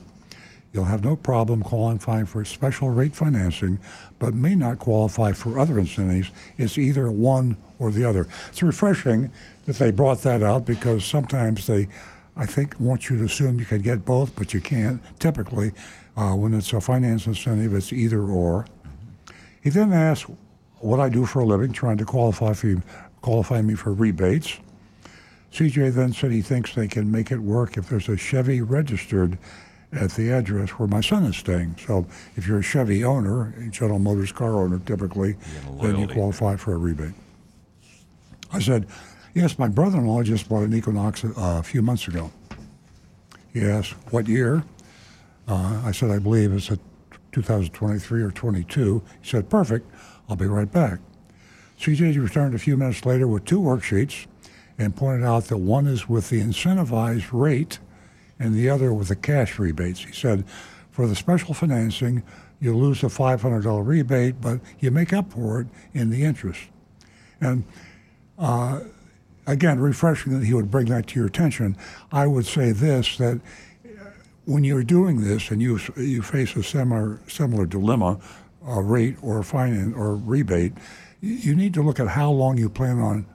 You'll have no problem qualifying for special rate financing, but may not qualify for other incentives. It's either one or the other. It's refreshing that they brought that out because sometimes they, I think, want you to assume you can get both, but you can't. Typically, uh, when it's a finance incentive, it's either or. He then asked what I do for a living, trying to qualify for qualify me for rebates. CJ then said he thinks they can make it work if there's a Chevy registered at the address where my son is staying. So if you're a Chevy owner, a General Motors car owner typically, then you qualify for a rebate. I said, yes, my brother-in-law just bought an Equinox uh, a few months ago. He asked, what year? Uh, I said, I believe it's a 2023 or 22. He said, perfect. I'll be right back. CJ returned a few minutes later with two worksheets and pointed out that one is with the incentivized rate and the other with the cash rebates. He said, for the special financing, you lose a $500 rebate, but you make up for it in the interest. And uh, again, refreshing that he would bring that to your attention. I would say this that when you're doing this and you you face a similar similar dilemma, a rate or finance or rebate, you need to look at how long you plan on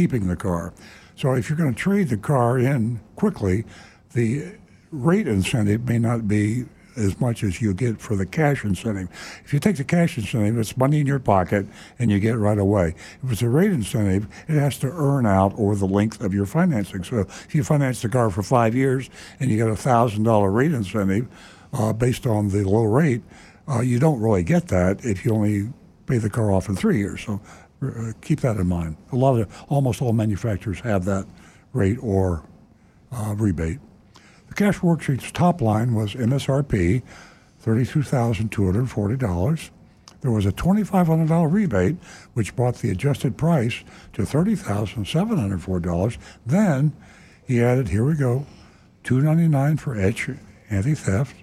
keeping the car. So if you're going to trade the car in quickly, the rate incentive may not be as much as you get for the cash incentive. If you take the cash incentive, it's money in your pocket and you get it right away. If it's a rate incentive, it has to earn out over the length of your financing. So if you finance the car for five years and you get a thousand dollar rate incentive uh, based on the low rate, uh, you don't really get that if you only pay the car off in three years. So uh, keep that in mind. A lot of almost all manufacturers have that rate or uh, rebate. The cash worksheet's top line was MSRP, $32,240. There was a $2,500 rebate, which brought the adjusted price to $30,704. Then he added, here we go, 299 for etch anti-theft,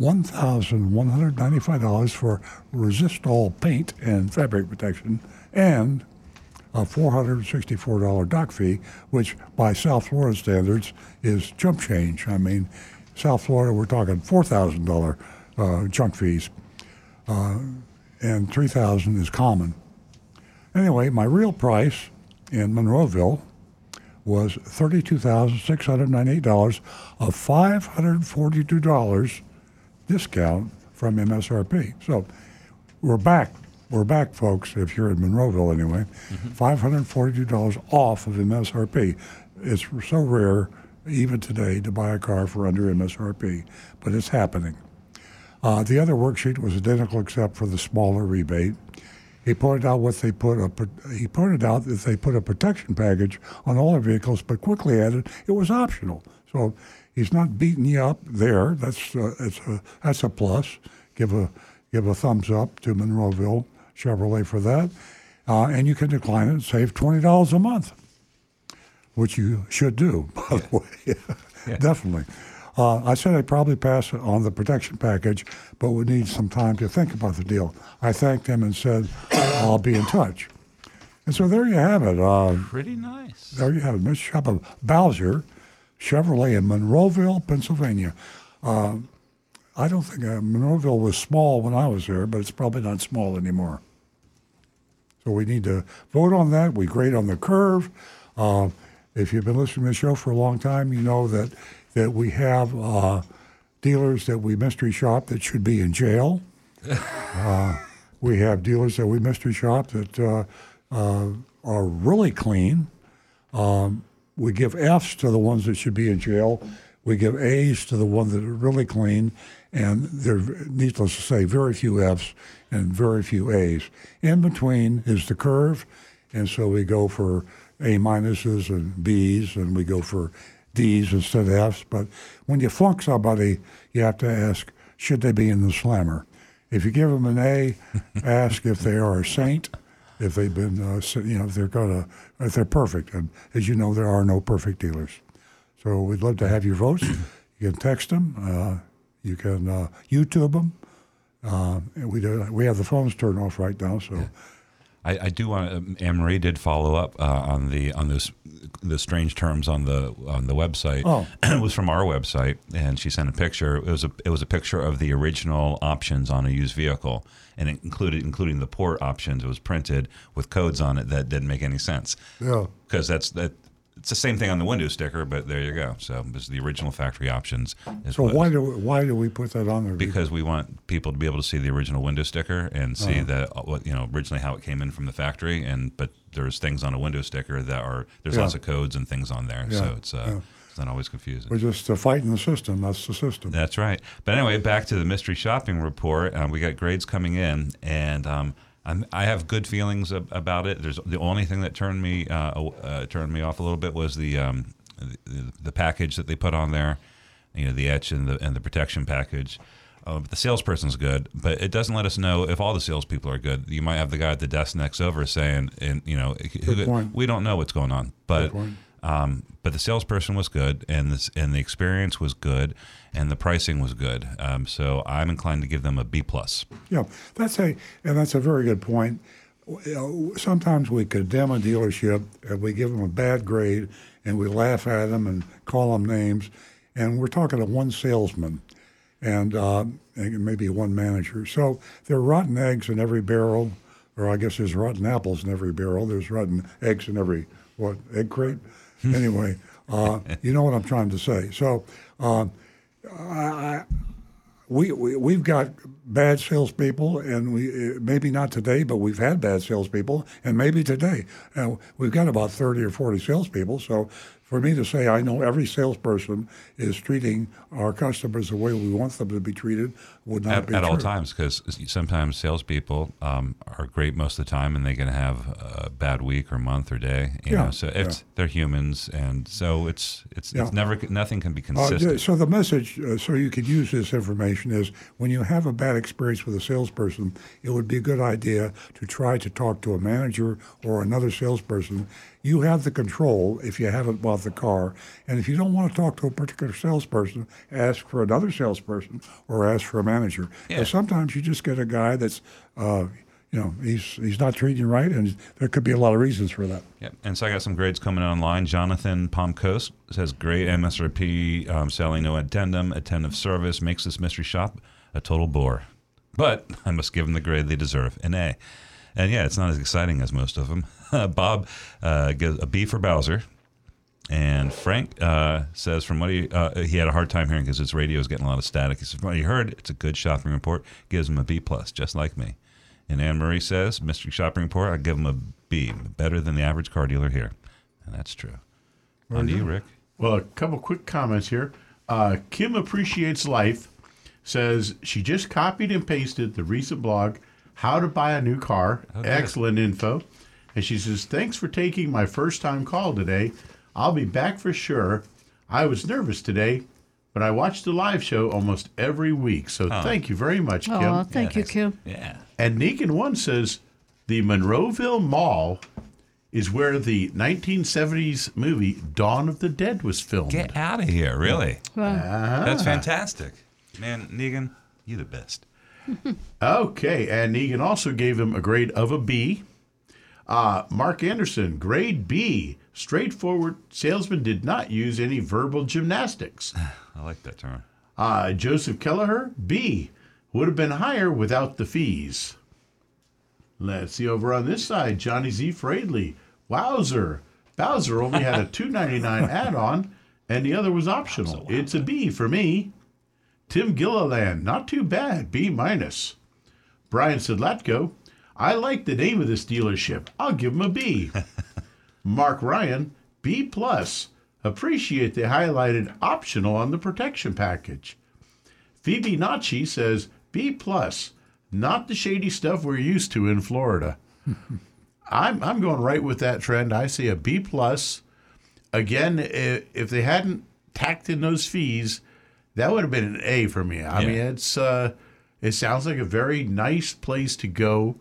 $1,195 for resistol paint and fabric protection, and a $464 doc fee, which by South Florida standards is jump change. I mean, South Florida, we're talking $4,000 uh, junk fees, uh, and 3000 is common. Anyway, my real price in Monroeville was $32,698 of $542 discount from MSRP. So we're back. We're back, folks, if you're in Monroeville anyway. $542 off of MSRP. It's so rare, even today, to buy a car for under MSRP, but it's happening. Uh, the other worksheet was identical except for the smaller rebate. He pointed out what they put a, he pointed out that they put a protection package on all their vehicles, but quickly added it was optional. So he's not beating you up there. That's uh, it's a, that's a plus. Give a give a thumbs up to Monroeville Chevrolet for that, uh, and you can decline it and save twenty dollars a month, which you should do. *laughs* By the way, *laughs* definitely. Uh, I said I'd probably pass on the protection package, but would need some time to think about the deal. I thanked him and said, I'll be in touch. And so there you have it. Uh, Pretty nice. There you have it. Mystery shop Bowser Chevrolet in Monroeville, Pennsylvania. Uh, I don't think uh, Monroeville was small when I was there, but it's probably not small anymore. So we need to vote on that. We grade on the curve. Uh, if you've been listening to the show for a long time, you know that that we have uh, dealers that we mystery shop that should be in jail. *laughs* uh, we have dealers that we mystery shop that uh, uh, are really clean. Um, we give Fs to the ones that should be in jail. We give A's to the ones that are really clean, and there, needless to say, very few Fs and very few A's. In between is the curve, and so we go for A minuses and B's, and we go for D's instead of F's. But when you flunk somebody, you have to ask, should they be in the slammer? If you give them an A, *laughs* ask if they are a saint, if they've been, uh, you know, if they're gonna, if they're perfect. And as you know, there are no perfect dealers. So we'd love to have your votes. You can text them. Uh, you can uh, YouTube them. Uh, and we do, we have the phones turned off right now, so. Yeah. I, I, do want um, Anne Marie did follow up uh, on the on those the strange terms on the on the website. Oh, *clears throat* it was from our website, and she sent a picture. It was a it was a picture of the original options on a used vehicle, and it included including the port options. It was printed with codes on it that didn't make any sense. Yeah, because that's that it's the same thing on the window sticker, but there you go. So this is the original factory options. So why do why do we put that on there? Because we want people to be able to see the original window sticker and see uh-huh. that uh, what you know originally how it came in from the factory, and but there's things on a window sticker that are there's yeah. lots of codes and things on there, yeah. so it's. Uh, yeah. It's not always confusing. We're just uh, fighting the system. That's the system. That's right. But anyway, back to the mystery shopping report. Um, we got grades coming in, and um, I'm, i have good feelings about it. There's the only thing that turned me uh, uh, turned me off a little bit was the, um, the, the package that they put on there, you know, the etch and the and the protection package. Uh, the salesperson's good, but it doesn't let us know if all the salespeople are good. You might have the guy at the desk next over saying, and you know, we don't know what's going on, but um, but the salesperson was good, and this and the experience was good, and the pricing was good. Um, so I'm inclined to give them a B plus. Yeah, that's a and that's a very good point. Sometimes we condemn a dealership and we give them a bad grade, and we laugh at them and call them names, and we're talking to one salesman, and, uh, and maybe one manager. So there are rotten eggs in every barrel, or I guess there's rotten apples in every barrel. There's rotten eggs in every what egg crate. *laughs* anyway, uh, you know what I'm trying to say. So uh, I, we, we we've got bad salespeople, and we uh, maybe not today, but we've had bad salespeople, and maybe today uh, we've got about thirty or forty salespeople. So for me to say I know every salesperson is treating our customers the way we want them to be treated would not at, be at true. all times because sometimes salespeople um, are great most of the time and they can have a bad week or month or day. You Yeah, know, so it's yeah. they're humans, and so it's it's, Yeah. it's never nothing can be Uh, consistent. yeah, so the message, uh, so you could use this information is when you have a bad experience with a salesperson, it would be a good idea to try to talk to a manager or another salesperson. You have the control if you haven't bought the car, and if you don't want to talk to a particular salesperson, ask for another salesperson or ask for a manager. Yeah. sometimes you just get a guy that's, uh, you know, he's he's not treating you right, and there could be a lot of reasons for that. Yeah, And so I got some grades coming online. Jonathan Pomkos says great MSRP, um, selling no addendum, attentive service, makes this mystery shop a total bore. But *laughs* I must give them the grade they deserve, an A. And yeah, it's not as exciting as most of them. *laughs* Bob uh, gives a B for Bowser. And Frank uh, says, from what he uh, he had a hard time hearing because his radio is getting a lot of static. He says, from what he heard, it's a good shopping report. Gives him a B plus, just like me. And Anne Marie says, mystery shopping report. I give him a B, better than the average car dealer here, and that's true. On to you, Rick. Well, a couple quick comments here. Uh, Kim appreciates life. Says she just copied and pasted the recent blog, "How to Buy a New Car." Oh, good. Excellent info. And she says, "Thanks for taking my first time call today. I'll be back for sure. I was nervous today, but I watch the live show almost every week. So Oh. thank you very much, Kim." Aw, thank you, Kim. Yeah. And Negan One says the Monroeville Mall is where the 1970s movie Dawn of the Dead was filmed. Get out of here, really? Ah. That's fantastic. Man, Negan, you're the best. *laughs* Okay, and Negan also gave him a grade of a B. Uh, Mark Anderson, grade B. Straightforward salesman did not use any verbal gymnastics. *sighs* I like that term. Uh, Joseph Kelleher, B. Would have been higher without the fees. Let's see over on this side. Johnny Z. Fradley. Wowzer. Bowser only had a *laughs* two ninety nine add on, and the other was optional. It's a B for me. Tim Gilliland. Not too bad. B minus. Brian Sidlatko. I like the name of this dealership. I'll give him a B. *laughs* Mark Ryan. B plus. Appreciate the highlighted optional on the protection package. Phoebe Nachi says B plus, not the shady stuff we're used to in Florida. *laughs* I'm I'm going right with that trend. I see a B plus. Again, if they hadn't tacked in those fees, that would have been an A for me. I Yeah. mean, it's uh, it sounds like a very nice place to go,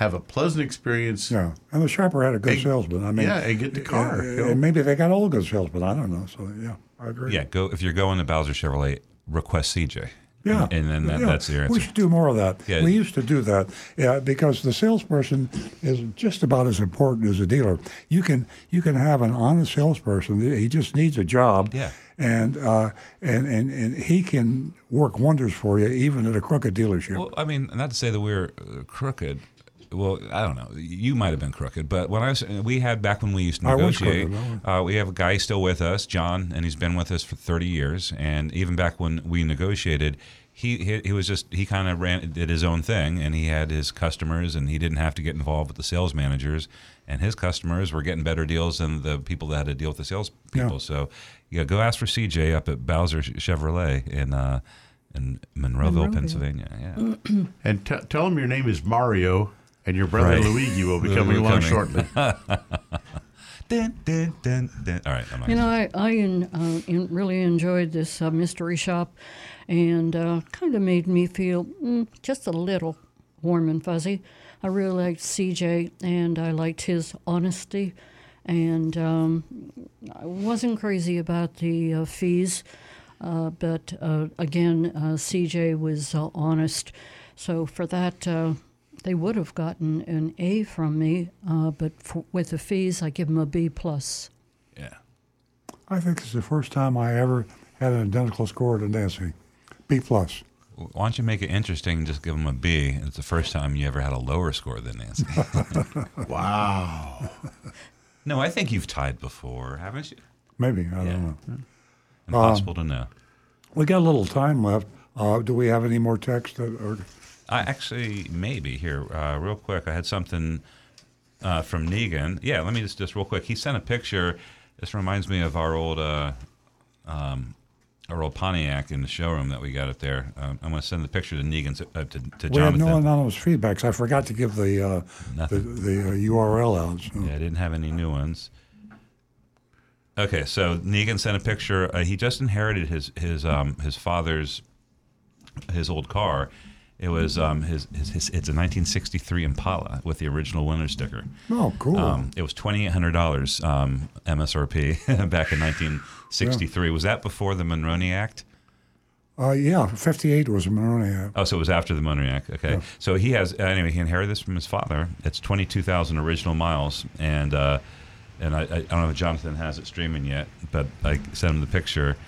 have a pleasant experience. Yeah, and the shopper had a good And- salesman. I mean, yeah, and get the car, you know. and maybe they got all good salesmen. I don't know. So yeah, I agree. Yeah, go if you're going to Bowser Chevrolet, request CJ. Yeah, and, then that, Yeah, that's your answer. We should do more of that. Yeah. We used to do that, yeah, because the salesperson is just about as important as a dealer. You can you can have an honest salesperson. He just needs a job. Yeah. And, uh, and and and he can work wonders for you, even at a crooked dealership. Well, I mean, not to say that we're uh, crooked. Well, I don't know. You might have been crooked, but when I was, we had back when we used to negotiate. uh, we have a guy still with us, John, and he's been with us for 30 years. And even back when we negotiated, he he, he was just he kind of ran did his own thing, and he had his customers, and he didn't have to get involved with the sales managers. And his customers were getting better deals than the people that had to deal with the sales people. Yeah. So, yeah, go ask for CJ up at Bowser Chevrolet in uh, in Monroeville, Monroeville. Pennsylvania. Yeah. *clears throat* And t- tell him your name is Mario, and your brother Right. Luigi will *laughs* be coming along coming. shortly. *laughs* Dun, dun, dun, dun. All right, I'm You gonna- know, I, I en- uh, en- really enjoyed this uh, mystery shop and uh, kind of made me feel mm, just a little warm and fuzzy. I really liked CJ and I liked his honesty. And um, I wasn't crazy about the uh, fees, uh, but uh, again, uh, CJ was uh, honest. So for that, uh, they would have gotten an A from me, uh, but for, with the fees, I give them a B plus. yeah. I think it's the first time I ever had an identical score to Nancy. B plus. Why don't you make it interesting and just give them a B? It's the first time you ever had a lower score than Nancy. *laughs* wow. no, I think you've tied before, haven't you? Maybe I Yeah. don't know. Impossible to know. We got a little time left. Uh, do we have any more text? That, or I actually maybe here uh, real quick. I had something uh, from Negan. Yeah, let me just just real quick. He sent a picture. This reminds me of our old uh, um, our old Pontiac in the showroom that we got up there. Um, I'm going to send the picture to Negan to, uh, to, to we have Jonathan. no anonymous feedbacks. I forgot to give the uh, the, the uh, URL out. so- Yeah, I didn't have any new ones. Okay, so Negan sent a picture. Uh, he just inherited his his um, his father's his old car. It was um, his, his, his it's a 1963 Impala with the original winter sticker. Oh, cool. Um, it was twenty eight hundred dollars um, MSRP *laughs* back in 1963. Was that before the Monroney Act? Uh, yeah, 58 was a Monroney Act. Oh, so it was after the Monroney Act. Okay. Yeah. So he has anyway. He inherited this from his father. It's twenty two thousand original miles, and uh, and I, I don't know if Jonathan has it streaming yet, but I sent him the picture,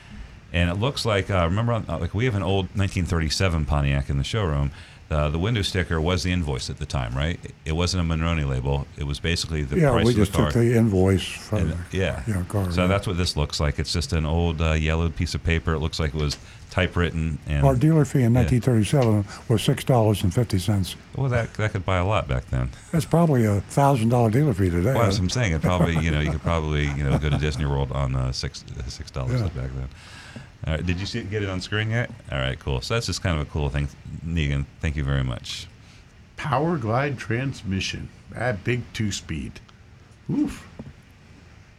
and it looks like uh, remember uh, like we have an old nineteen thirty seven Pontiac in the showroom. Uh, the window sticker was the invoice at the time, right? It wasn't a Monroney label. It was basically the yeah, price we of the just took the invoice from And, yeah. yeah, car. So that's what this looks like. It's just an old uh, yellowed piece of paper. It looks like it was typewritten. And Our dealer fee in Yeah. 1937 was six dollars and fifty cents. Well, that that could buy a lot back then. That's probably a thousand dollar dealer fee today. Well, that's what I'm saying. It probably, you know, you could probably, you know, go to Disney World on uh, six six dollars Yeah. back then. All right, did you see it, get it on screen yet? All right, cool. So that's just kind of a cool thing, Negan. Thank you very much. Power glide transmission. That big two speed. Oof.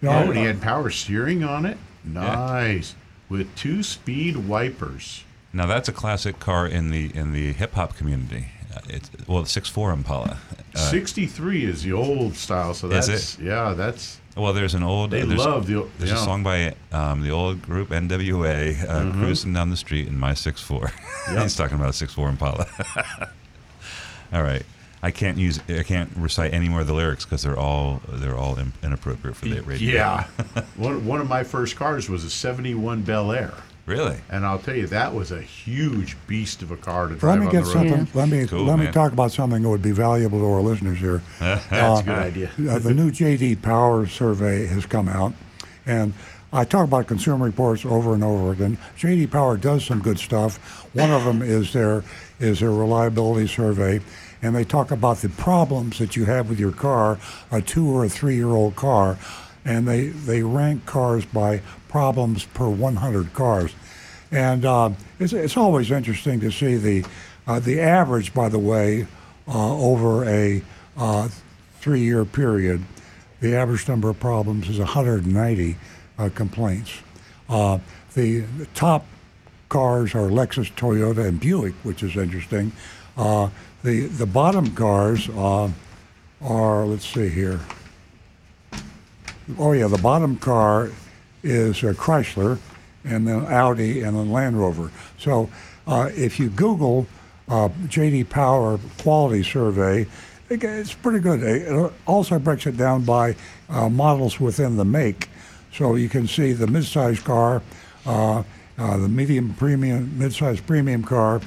Yeah, oh, and he had power steering on it. Nice. With two speed wipers. Now that's a classic car in the in the hip hop community. Uh, it's well, the six four Impala. Uh, 63 is the old style, so Is that's it? yeah, that's Well, there's an old. They there's, love the- There's yeah. a song by um, the old group NWA, uh, Mhm. cruising down the street in my six four. Yep. *laughs* He's talking about a six four Impala. *laughs* all right, I can't use. I can't recite any more of the lyrics because they're all they're all in, inappropriate for the radio. Yeah. *laughs* one, one of my first cars was a 71 Bel Air. Really? And I'll tell you, that was a huge beast of a car to Let drive me on get the road. something. Let me Cool, let me talk about something that would be valuable to our listeners here. *laughs* That's a good idea. uh, the new JD Power survey has come out, and I talk about Consumer Reports over and over again. JD Power does some good stuff. One of them is their is their reliability survey, and they talk about the problems that you have with your car, a two or a three year old car, and they they rank cars by problems per 100 cars. And uh, it's, it's always interesting to see the uh, the average, by the way, uh, over a uh, three-year period. The average number of problems is 190 uh, complaints. Uh, the, top cars are Lexus, Toyota, and Buick, which is interesting. The the bottom cars are let's see here. Oh yeah, the bottom car is a Chrysler, and then Audi, and then Land Rover. So uh, if you Google uh, JD Power quality survey, it- it's pretty good. It also breaks it down by uh, models within the make, so you can see the midsize car, uh, uh, the medium premium, midsize premium car,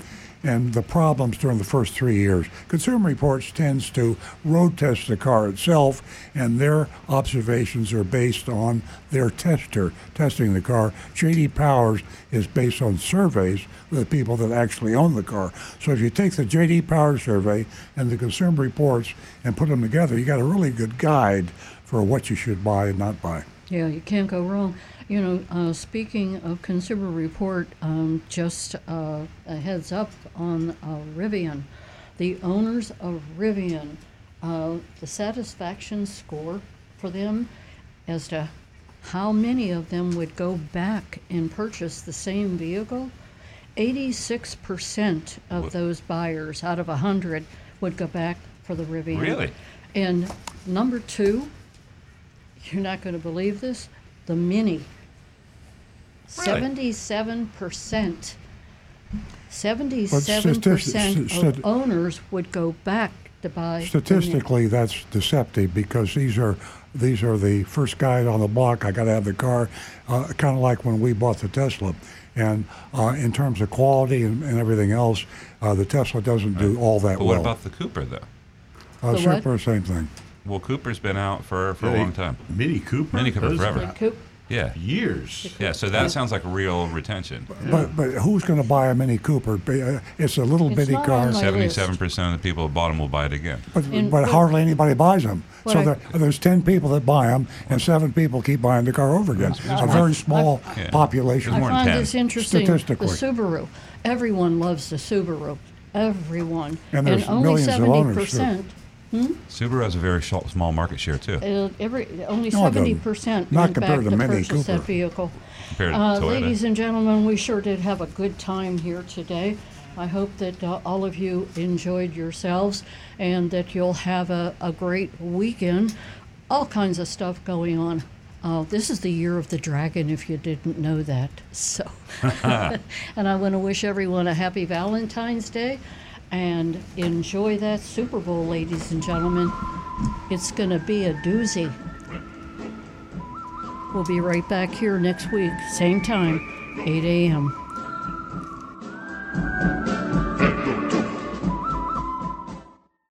and the problems during the first three years. Consumer Reports tends to road test the car itself, and their observations are based on their tester testing the car. JD Powers is based on surveys with the people that actually own the car. So if you take the JD Power survey and the Consumer Reports and put them together, you got a really good guide for what you should buy and not buy. Yeah, you can't go wrong. You know, uh, speaking of Consumer Report, um, just uh, a heads up on uh, Rivian. The owners of Rivian, uh, the satisfaction score for them as to how many of them would go back and purchase the same vehicle, 86% of Wha- those buyers out of 100 would go back for the Rivian. Really? And number two, you're not going to believe this, the Mini. Really? Seventy-seven percent. Seventy-seven percent of owners would go back to buy. the Statistically, that's deceptive because these are these are the first guys on the block. I got to have the car, uh, kind of like when we bought the Tesla. And uh, in terms of quality and, and everything else, uh, the Tesla doesn't do all that But well. what about the Cooper though? uh, The what? Supra, same thing. Well, Cooper's been out for, for a long time. Mini Cooper. Mini Cooper Those- forever. Yeah, Coop- Yeah. Years. Yeah, so that sounds like real retention. But but who's going to buy a Mini Cooper? Uh, It's a little It's bitty not car. on my Seventy-seven percent of the people who bought them will buy it again. But, And but what- hardly anybody buys them. what So I- there, there's 10 people that buy them, and seven people keep buying the car over again. A very small Yeah. population. I find this interesting. The Statistically. Subaru. Everyone loves the Subaru. Everyone. And there's only millions of seventy owners, too. percent. Hmm? Subaru has a very sh- small market share too. Uh, every only seventy doesn't. percent Not went back compared to to Mini purchase that vehicle. Compared Uh, Toyota. ladies and gentlemen, we sure did have a good time here today. I hope that uh, all of you enjoyed yourselves and that you'll have a, a great weekend. All kinds of stuff going on. Uh, this is the year of the dragon, if you didn't know that. So, *laughs* *laughs* and I want to wish everyone a happy Valentine's Day and enjoy that Super Bowl, ladies and gentlemen. It's going to be a doozy. We'll be right back here next week, same time, 8 a.m.